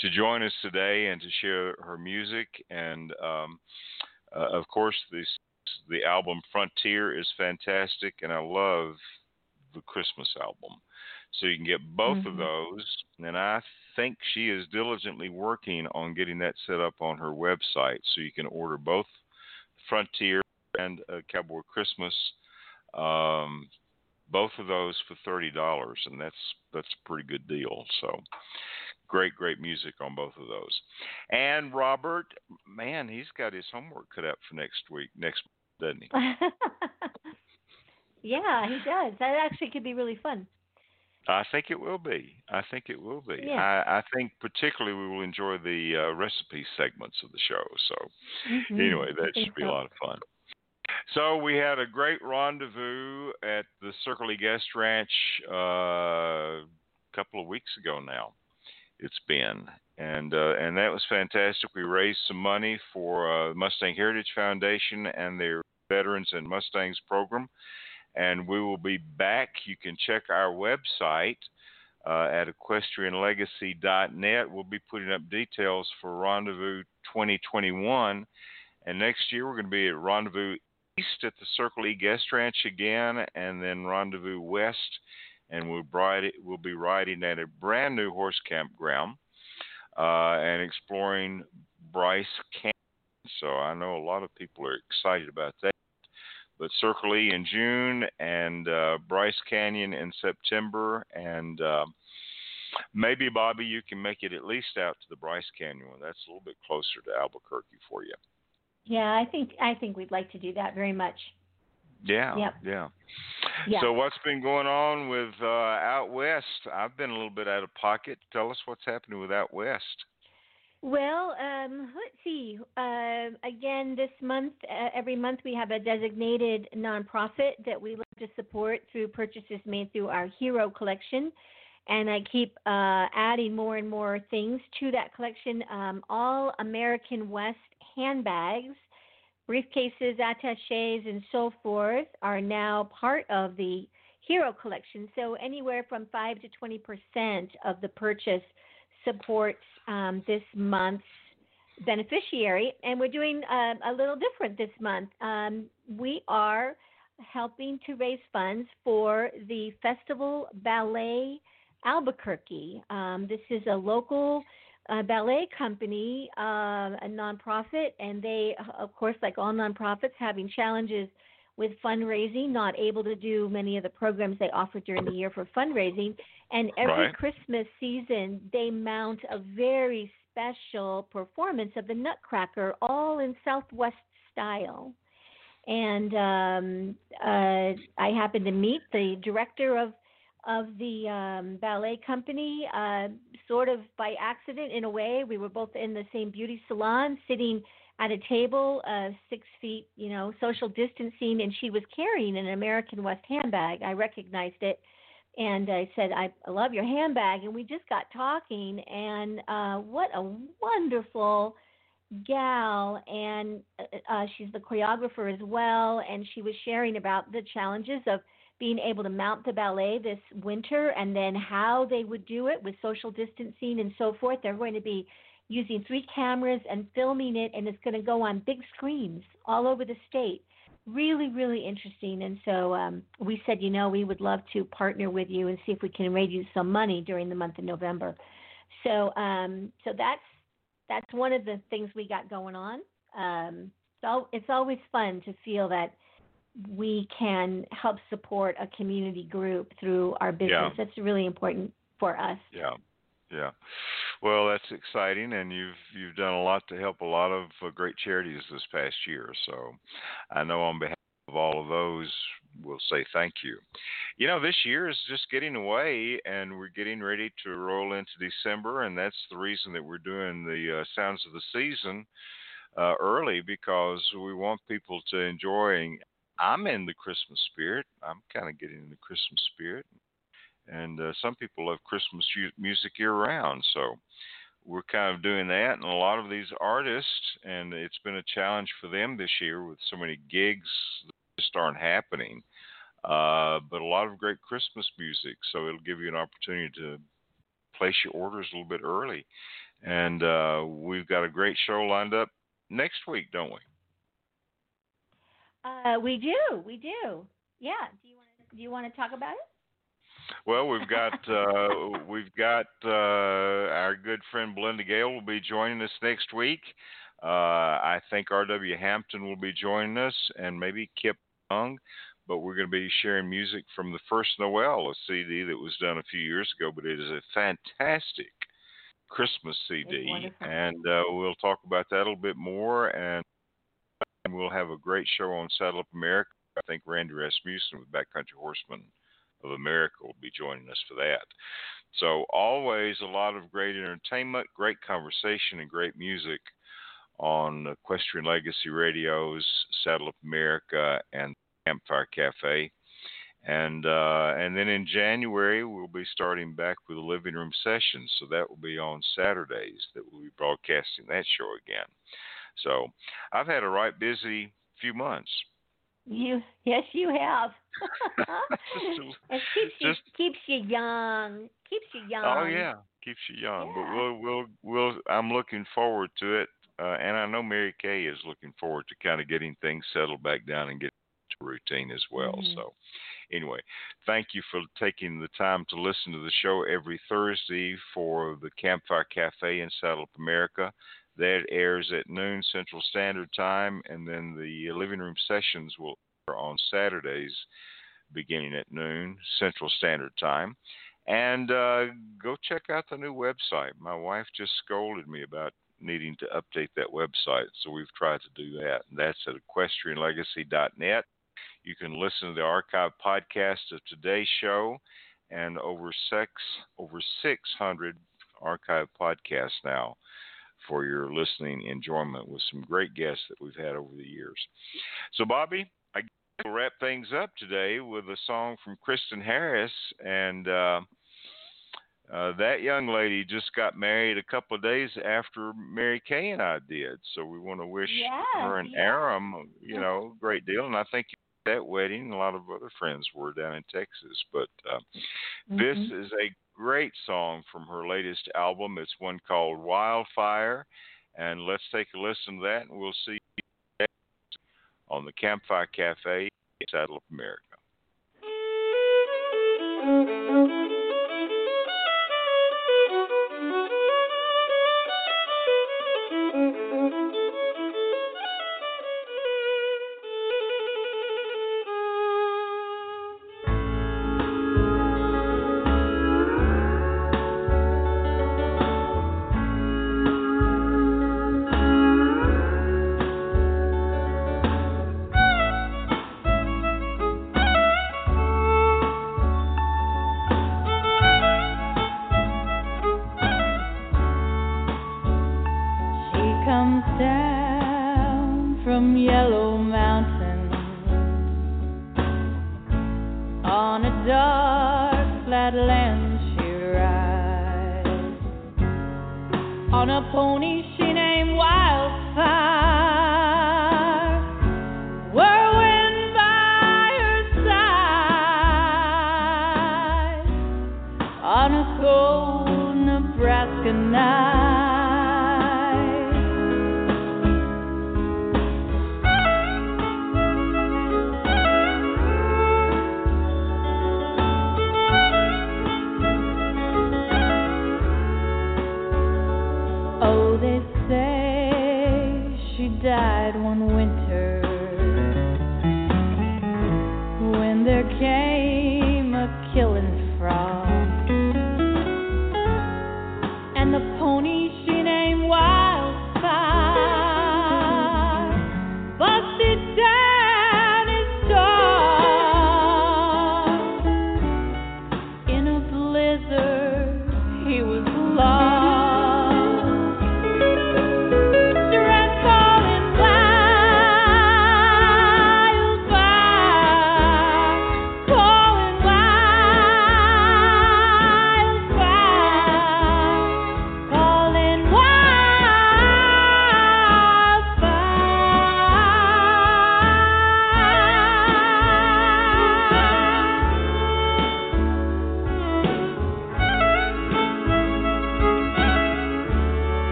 to join us today and to share her music. And um, uh, of course, this the album Frontier is fantastic, and I love the Christmas album. So you can get both of Mhm. those, and I think she is diligently working on getting that set up on her website, so you can order both Frontier and uh, Cowboy Christmas, um, both of those for thirty dollars, and that's that's a pretty good deal. So great, great music on both of those. And Robert, man, he's got his homework cut out for next week, next doesn't he? yeah, he does. That actually could be really fun. I think it will be. I think it will be. Yeah. I, I think particularly we will enjoy the uh, recipe segments of the show. So Mhm. anyway, that should be so. a lot of fun. So we had a great rendezvous at the Circle E Guest Ranch uh, a couple of weeks ago now. It's been and uh, and that was fantastic. We raised some money for uh, Mustang Heritage Foundation and their Veterans and Mustangs program, and we will be back. You can check our website uh, at equestrianlegacy.net. We'll be putting up details for Rendezvous 2021. And next year, we're going to be at Rendezvous East at the Circle E Guest Ranch again, and then Rendezvous West. And we'll, we'll be riding at a brand new horse campground uh, and exploring Bryce Canyon. So I know a lot of people are excited about that but Circle E in June and uh, Bryce Canyon in September, and uh, maybe Bobbi, you can make it at least out to the Bryce Canyon one. That's a little bit closer to Albuquerque for you. Yeah, I think I think we'd like to do that very much. Yeah, Yep. yeah. Yeah. So what's been going on with uh, Out West? I've been a little bit out of pocket. Tell us what's happening with Out West. Well, um, let's see. Uh, again, this month, uh, every month we have a designated nonprofit that we look to support through purchases made through our Hero collection. And I keep uh, adding more and more things to that collection. Um, all American West handbags, briefcases, attaches, and so forth are now part of the Hero Collection. So anywhere from five to twenty percent of the purchase supports um, this month's beneficiary, and we're doing uh, a little different this month. Um, we are helping to raise funds for the Festival Ballet Albuquerque. Um, this is a local uh, ballet company, uh, a nonprofit, and they, of course, like all nonprofits, having challenges with fundraising, not able to do many of the programs they offer during the year for fundraising. And every Right. Christmas season, they mount a very special performance of the Nutcracker, all in Southwest style. And um, uh, I happened to meet the director of of the um, ballet company, uh, sort of by accident in a way. We were both in the same beauty salon, sitting at a table, uh, six feet, you know, social distancing, and she was carrying an American West handbag. I recognized it, and I said, "I I love your handbag," and we just got talking, and uh, what a wonderful gal and uh, uh, she's the choreographer as well and she was sharing about the challenges of being able to mount the ballet this winter and then how they would do it with social distancing and so forth they're going to be using three cameras and filming it and it's going to go on big screens all over the state really really interesting and so um, we said you know we would love to partner with you and see if we can raise you some money during the month of november so um, so that's that's one of the things we got going on. Um, so it's always fun to feel that we can help support a community group through our business. Yeah. That's really important for us. Yeah, yeah. Well, that's exciting, and you've you've done a lot to help a lot of uh, great charities this past year. So, I know on behalf of all of those, we'll say thank you. You know, this year is just getting away, and we're getting ready to roll into December, and that's the reason that we're doing the uh, Sounds of the Season uh, early because we want people to enjoy. I'm in the Christmas spirit. I'm kind of getting in the Christmas spirit and uh, some people love Christmas music year round. So we're kind of doing that, and a lot of these artists, and it's been a challenge for them this year with so many gigs just aren't happening. Uh, but a lot of great Christmas music, so it'll give you an opportunity to place your orders a little bit early. And uh, we've got a great show lined up next week, don't we? Uh, we do, we do. Yeah. Do you want to, do you want to talk about it? Well, we've got uh, we've got uh, our good friend Belinda Gail will be joining us next week. Uh, I think R.W. Hampton will be joining us, and maybe Kip Young. But we're going to be sharing music from the First Noel, a CD that was done a few years ago. But it is a fantastic Christmas CD, and uh, we'll talk about that a little bit more. And we'll have a great show on Saddle Up America. I think Randy Rasmussen with Backcountry Horseman of America will be joining us for that. So, always a lot of great entertainment, great conversation, and great music on Equestrian Legacy Radio's Saddle Up America and Campfire Cafe. And uh, and then in January we'll be starting back with the living room sessions, so that will be on Saturdays that we'll be broadcasting that show again. So I've had a right busy few months. You yes, you have. it keeps you Just- keeps you young. Keeps you young. Oh yeah, keeps you young. But we'll we'll we'll. I'm looking forward to it, uh, and I know Mary Kaye is looking forward to kind of getting things settled back down and get to routine as well. Mhm. So, anyway, thank you for taking the time to listen to the show every Thursday for the Campfire Cafe in Saddle Up America. That airs at noon Central Standard Time, and then the living room sessions will air on Saturdays beginning at noon Central Standard Time. And uh, go check out the new website. My wife just scolded me about needing to update that website, so we've tried to do that. And that's at equestrianlegacy.net. You can listen to the archive podcast of today's show and over six over 600 archive podcasts now for your listening enjoyment with some great guests that we've had over the years. So, Bobbi, I guess we'll wrap things up today with a song from Kristyn Harris. And uh, uh, that young lady just got married a couple of days after Mary Kaye and I did. So, we want to wish Yes, her and yes. Aram, you know, a great deal. And I think that wedding. A lot of other friends were down in Texas, but uh, Mm-hmm. this is a great song from her latest album. It's one called Wildfire, and let's take a listen to that, and we'll see you next on the Campfire Cafe, Saddle Up America. Comes down from Yellow Mountain. On a dark flat land she rides. On a pony